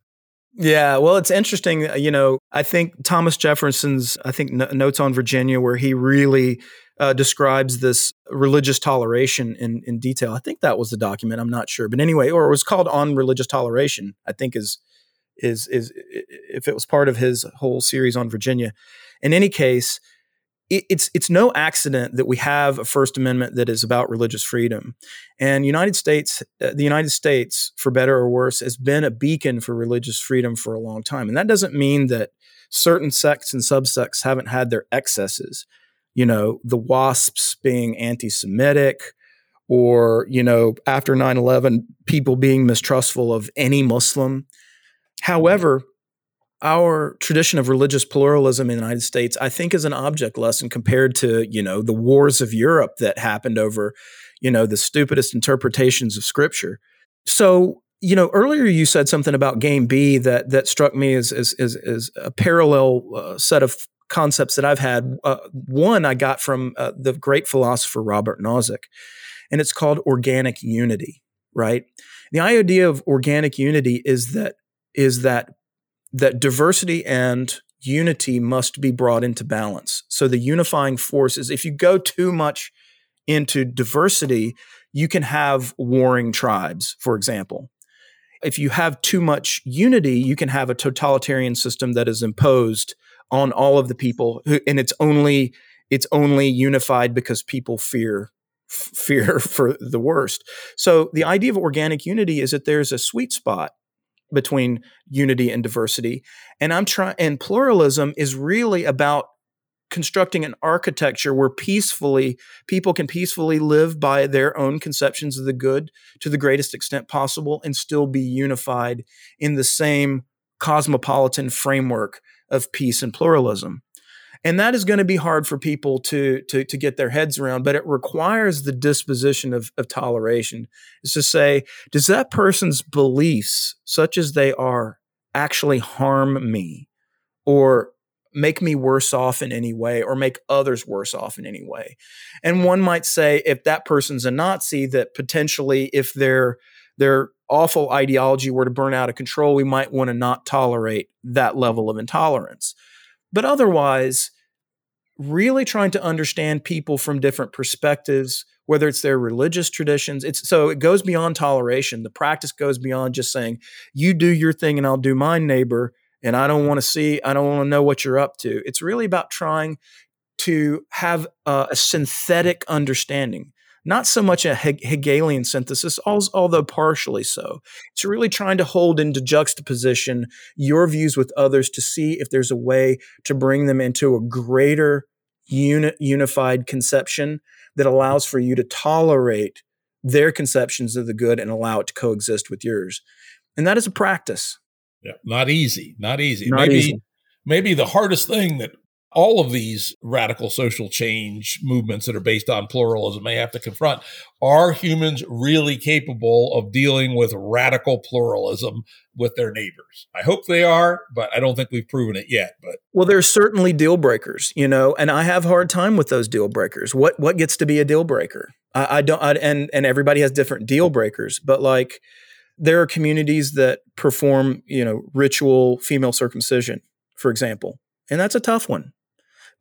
Yeah, well, it's interesting. Uh, you know, I think Thomas Jefferson's, I think, Notes on Virginia, where he really uh, describes this religious toleration in, in detail. I think that was the document. I'm not sure, but anyway, or it was called On Religious Toleration. I think is is is if it was part of his whole series on Virginia. In any case, it's it's no accident that we have a First Amendment that is about religious freedom, and United States, uh, the United States, for better or worse, has been a beacon for religious freedom for a long time, and that doesn't mean that certain sects and subsects haven't had their excesses. You know, the WASPs being anti-Semitic, or you know, after 9-11, people being mistrustful of any Muslim. However, our tradition of religious pluralism in the United States, I think, is an object lesson compared to, you know, the wars of Europe that happened over, you know, the stupidest interpretations of scripture. So, you know, earlier you said something about game B that that struck me as as as, as a parallel uh, set of concepts that I've had. Uh, one I got from uh, the great philosopher Robert Nozick, and it's called organic unity. Right. The idea of organic unity is that is that that diversity and unity must be brought into balance. So the unifying force is if you go too much into diversity, you can have warring tribes, for example. If you have too much unity, you can have a totalitarian system that is imposed on all of the people who, and it's only it's only unified because people fear fear for the worst. So the idea of organic unity is that there's a sweet spot between unity and diversity. And I'm trying and pluralism is really about constructing an architecture where peacefully people can peacefully live by their own conceptions of the good to the greatest extent possible and still be unified in the same cosmopolitan framework of peace and pluralism and that is going to be hard for people to, to, to get their heads around but it requires the disposition of, of toleration is to say does that person's beliefs such as they are actually harm me or make me worse off in any way or make others worse off in any way. And one might say if that person's a Nazi that potentially if their their awful ideology were to burn out of control, we might want to not tolerate that level of intolerance. But otherwise, really trying to understand people from different perspectives, whether it's their religious traditions. It's so it goes beyond toleration. The practice goes beyond just saying, you do your thing and I'll do mine, neighbor. And I don't want to see, I don't want to know what you're up to. It's really about trying to have a, a synthetic understanding not so much a Hegelian synthesis, although partially so. It's really trying to hold into juxtaposition your views with others to see if there's a way to bring them into a greater uni- unified conception that allows for you to tolerate their conceptions of the good and allow it to coexist with yours. And that is a practice. Yeah, not easy. Not easy. Not maybe easy. maybe the hardest thing that all of these radical social change movements that are based on pluralism may have to confront are humans really capable of dealing with radical pluralism with their neighbors? I hope they are but i don't think we've proven it yet but. Well there's certainly deal breakers you know and i have hard time with those deal breakers. What what gets to be a deal breaker? I, I don't I, and and everybody has different deal breakers but like there are communities that perform you know ritual female circumcision for example and that's a tough one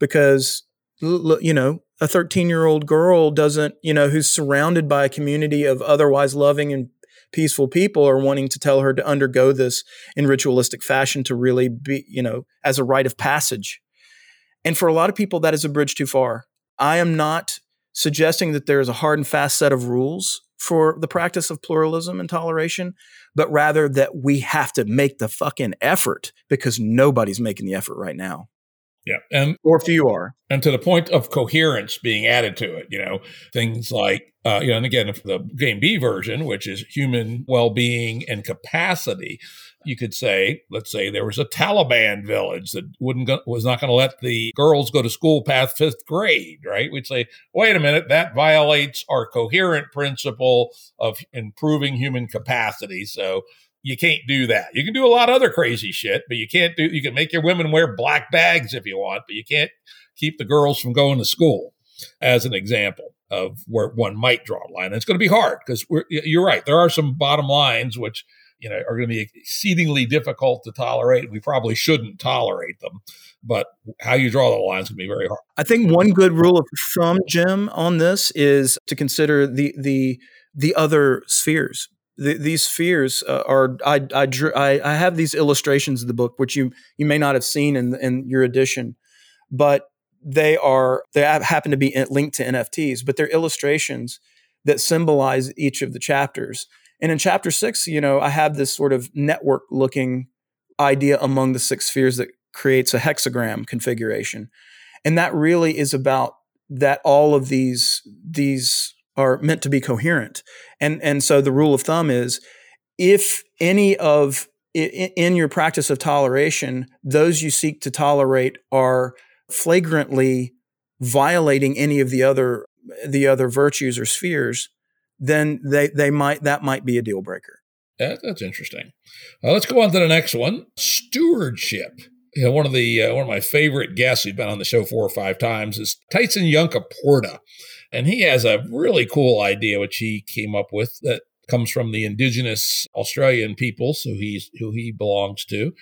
because you know a 13 year old girl doesn't you know who's surrounded by a community of otherwise loving and peaceful people are wanting to tell her to undergo this in ritualistic fashion to really be you know as a rite of passage. And for a lot of people that is a bridge too far. I am not suggesting that there is a hard and fast set of rules for the practice of pluralism and toleration but rather that we have to make the fucking effort because nobody's making the effort right now yeah. And or few are. And to the point of coherence being added to it, you know, things like, uh, you know, and again, the game B version, which is human well being and capacity, you could say, let's say there was a Taliban village that wouldn't go, was not going to let the girls go to school past fifth grade, right? We'd say, wait a minute, that violates our coherent principle of improving human capacity. So you can't do that. You can do a lot of other crazy shit, but you can't do, you can make your women wear black bags if you want, but you can't keep the girls from going to school as an example of where one might draw a line. And it's going to be hard because you're right. There are some bottom lines which, you know, are going to be exceedingly difficult to tolerate. We probably shouldn't tolerate them, but how you draw the line is going to be very hard. I think one good rule of thumb, Jim, on this is to consider the the the other spheres the, these spheres uh, are I I, I I have these illustrations of the book which you you may not have seen in in your edition, but they are they happen to be linked to NFTs, but they're illustrations that symbolize each of the chapters. And in chapter six, you know, I have this sort of network looking idea among the six spheres that creates a hexagram configuration, and that really is about that all of these these are meant to be coherent. And and so the rule of thumb is if any of in your practice of toleration, those you seek to tolerate are flagrantly violating any of the other the other virtues or spheres, then they they might that might be a deal breaker. That, that's interesting. Uh, let's go on to the next one: stewardship. You know, one of the uh, one of my favorite guests who's been on the show four or five times is Tyson Yunkaporta. And he has a really cool idea, which he came up with that comes from the indigenous Australian people, so he's who he belongs to.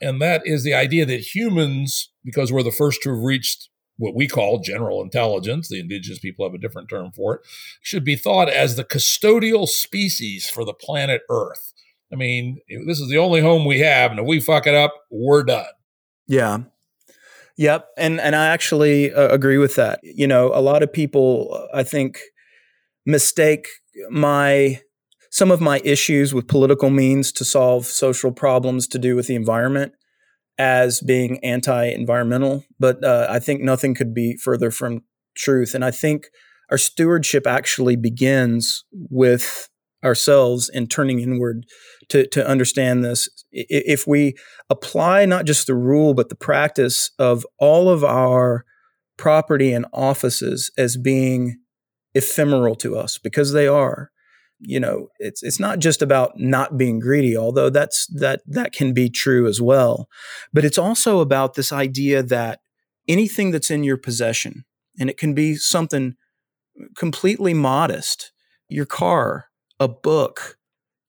And that is the idea that humans, because we're the first to have reached what we call general intelligence, the indigenous people have a different term for it, should be thought as the custodial species for the planet Earth. I mean, this is the only home we have, and if we fuck it up, we're done. Yeah. Yep, and and I actually uh, agree with that. You know, a lot of people I think mistake my some of my issues with political means to solve social problems to do with the environment as being anti-environmental, but uh, I think nothing could be further from truth. And I think our stewardship actually begins with ourselves and turning inward to, to understand this. If we apply not just the rule, but the practice of all of our property and offices as being ephemeral to us, because they are, you know it's it's not just about not being greedy although that's that that can be true as well but it's also about this idea that anything that's in your possession and it can be something completely modest your car a book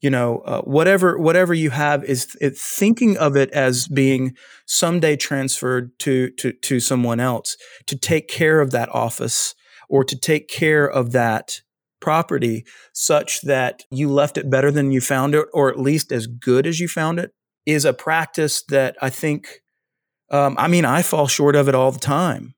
you know uh, whatever whatever you have is it, thinking of it as being someday transferred to to to someone else to take care of that office or to take care of that property such that you left it better than you found it, or at least as good as you found it, is a practice that I think, um, I mean, I fall short of it all the time.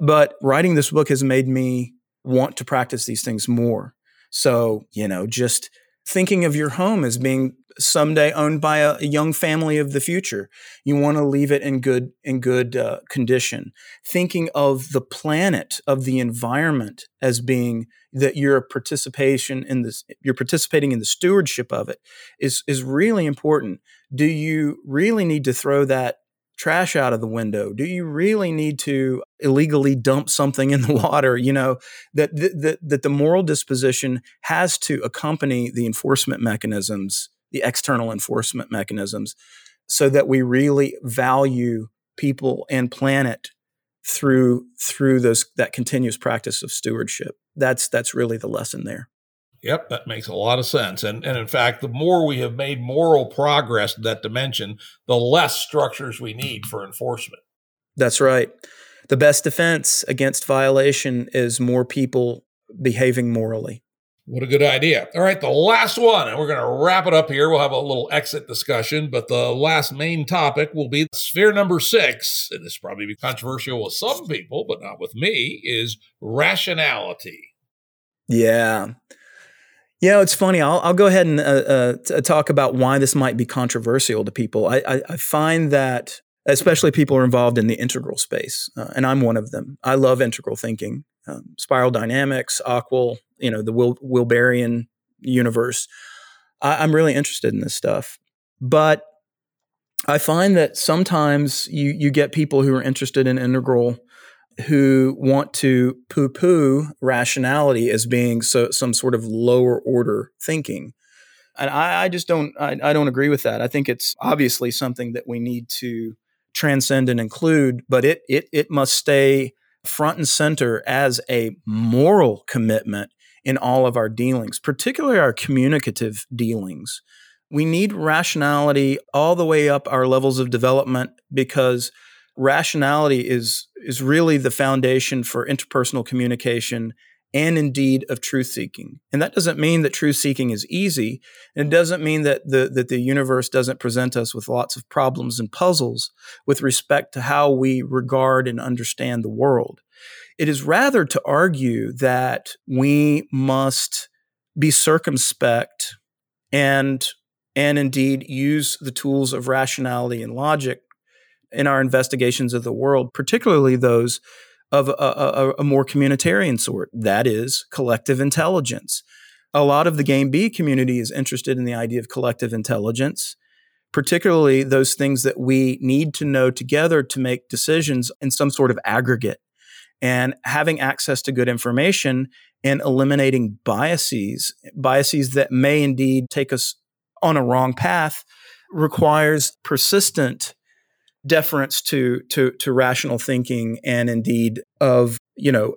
But writing this book has made me want to practice these things more. So, you know, just thinking of your home as being someday owned by a, a, young family of the future. You want to leave it in good in good uh, condition. Thinking of the planet, of the environment as being that your participation in this, you're participating in the stewardship of it is is really important. Do you really need to throw that trash out of the window? Do you really need to illegally dump something in the water? You know, that, that, that the moral disposition has to accompany the enforcement mechanisms the external enforcement mechanisms so that we really value people and planet through through those that continuous practice of stewardship that's that's really the lesson there Yep, that makes a lot of sense. And, and in fact, the more we have made moral progress in that dimension, the less structures we need for enforcement. That's right. The best defense against violation is more people behaving morally. What a good idea. All right, the last one, and we're going to wrap it up here. We'll have a little exit discussion, but the last main topic will be sphere number six, and this probably be controversial with some people, but not with me, is rationality. Yeah. Yeah, it's funny. I'll, I'll go ahead and uh, uh, talk about why this might be controversial to people. I, I, I find that, especially people are involved in the integral space, uh, and I'm one of them. I love integral thinking um, spiral dynamics, AQAL, you know, the Wil- Wilberian universe. I, I'm really interested in this stuff. But I find that sometimes you, you get people who are interested in integral who want to poo poo rationality as being so, some sort of lower order thinking. And I, I just don't I, I, don't agree with that. I think it's obviously something that we need to transcend and include, but it it it must stay front and center as a moral commitment in all of our dealings, particularly our communicative dealings. We need rationality all the way up our levels of development because rationality is is really the foundation for interpersonal communication and indeed of truth seeking. And that doesn't mean that truth seeking is easy. And it doesn't mean that the, that the universe doesn't present us with lots of problems and puzzles with respect to how we regard and understand the world. It is rather to argue that we must be circumspect and and indeed use the tools of rationality and logic in our investigations of the world, particularly those of a, a, a, more communitarian sort. That is collective intelligence. A lot of the Game B community is interested in the idea of collective intelligence, particularly those things that we need to know together to make decisions in some sort of aggregate. And having access to good information and eliminating biases, biases that may indeed take us on a wrong path, requires persistent deference to to to rational thinking and indeed of you know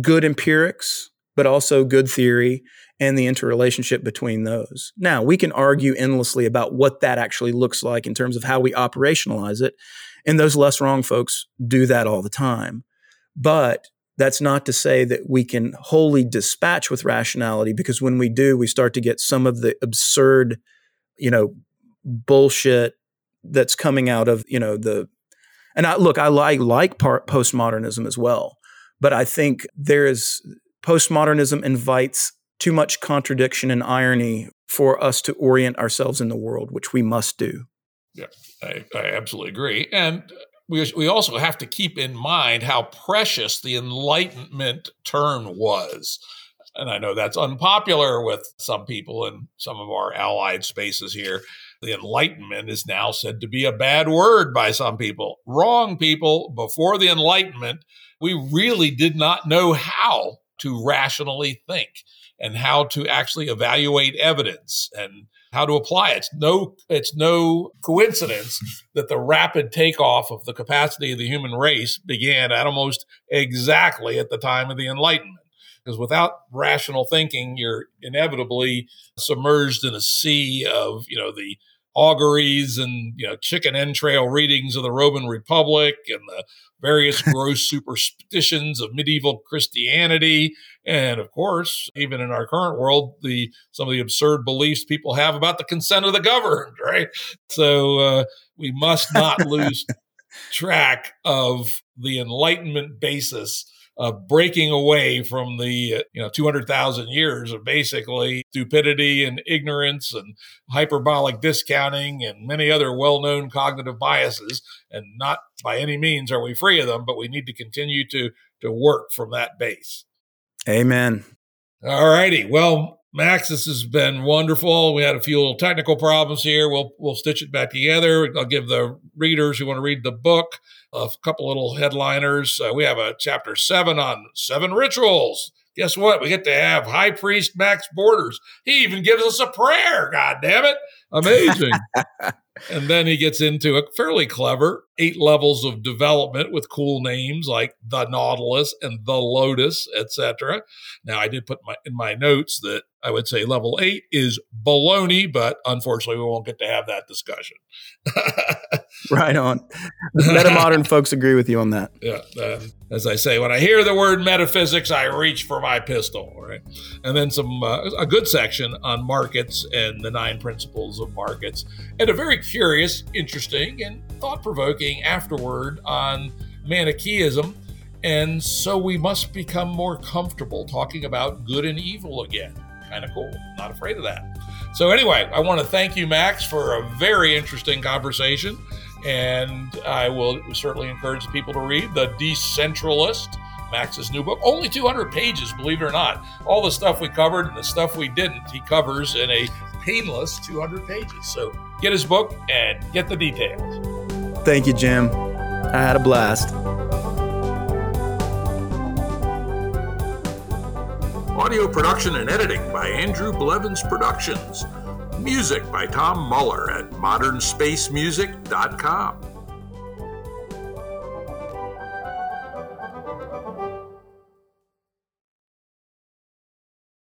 good empirics but also good theory and the interrelationship between those. Now, we can argue endlessly about what that actually looks like in terms of how we operationalize it. And those less wrong folks do that all the time. But that's not to say that we can wholly dispatch with rationality because when we do, we start to get some of the absurd, you know, bullshit that's coming out of you know the and I look I like like part postmodernism as well but I think there is postmodernism invites too much contradiction and irony for us to orient ourselves in the world which we must do. Yeah I, I absolutely agree and we, we also have to keep in mind how precious the enlightenment term was and I know that's unpopular with some people in some of our allied spaces here the Enlightenment is now said to be a bad word by some people. Wrong, people. Before the Enlightenment, we really did not know how to rationally think. and how to actually evaluate evidence and how to apply it. It's no, it's no coincidence that the rapid takeoff of the capacity of the human race began at almost exactly at the time of the Enlightenment. Because without rational thinking, you're inevitably submerged in a sea of, you know, the auguries and you know chicken entrail readings of the Roman Republic and the various gross superstitions of medieval Christianity, and of course, even in our current world, the some of the absurd beliefs people have about the consent of the governed. Right, so uh, we must not lose track of the Enlightenment basis of breaking away from the uh, you know 200,000 years of basically stupidity and ignorance and hyperbolic discounting and many other well-known cognitive biases and not by any means are we free of them but we need to continue to to work from that base. Amen. All righty. Well, Max, this has been wonderful. We had a few little technical problems here. We'll we'll stitch it back together. I'll give the readers who want to read the book a couple little headliners. Uh, we have a chapter seven on seven rituals. Guess what? We get to have High Priest Max Borders. He even gives us a prayer. God damn it! Amazing. and then he gets into a fairly clever eight levels of development with cool names like the Nautilus and the Lotus, etc. Now, I did put my, in my notes that I would say level eight is baloney, but unfortunately, we won't get to have that discussion. right on. The meta modern folks agree with you on that. Yeah. Uh, as I say, when I hear the word metaphysics, I reach for my pistol, right? And then some uh, a good section on markets and the nine principles of markets, and a very curious, interesting, and thought provoking afterward on Manichaeism. And so we must become more comfortable talking about good and evil again kind of cool. Not afraid of that. So, anyway, I want to thank you, Max, for a very interesting conversation. And I will certainly encourage people to read The Decentralist, Max's new book. Only 200 pages, believe it or not. All the stuff we covered and the stuff we didn't, he covers in a painless 200 pages. So, get his book and get the details. Thank you, Jim. I had a blast. Audio production and editing by Andrew Blevins Productions. Music by Tom Muller at modernspacemusic.com.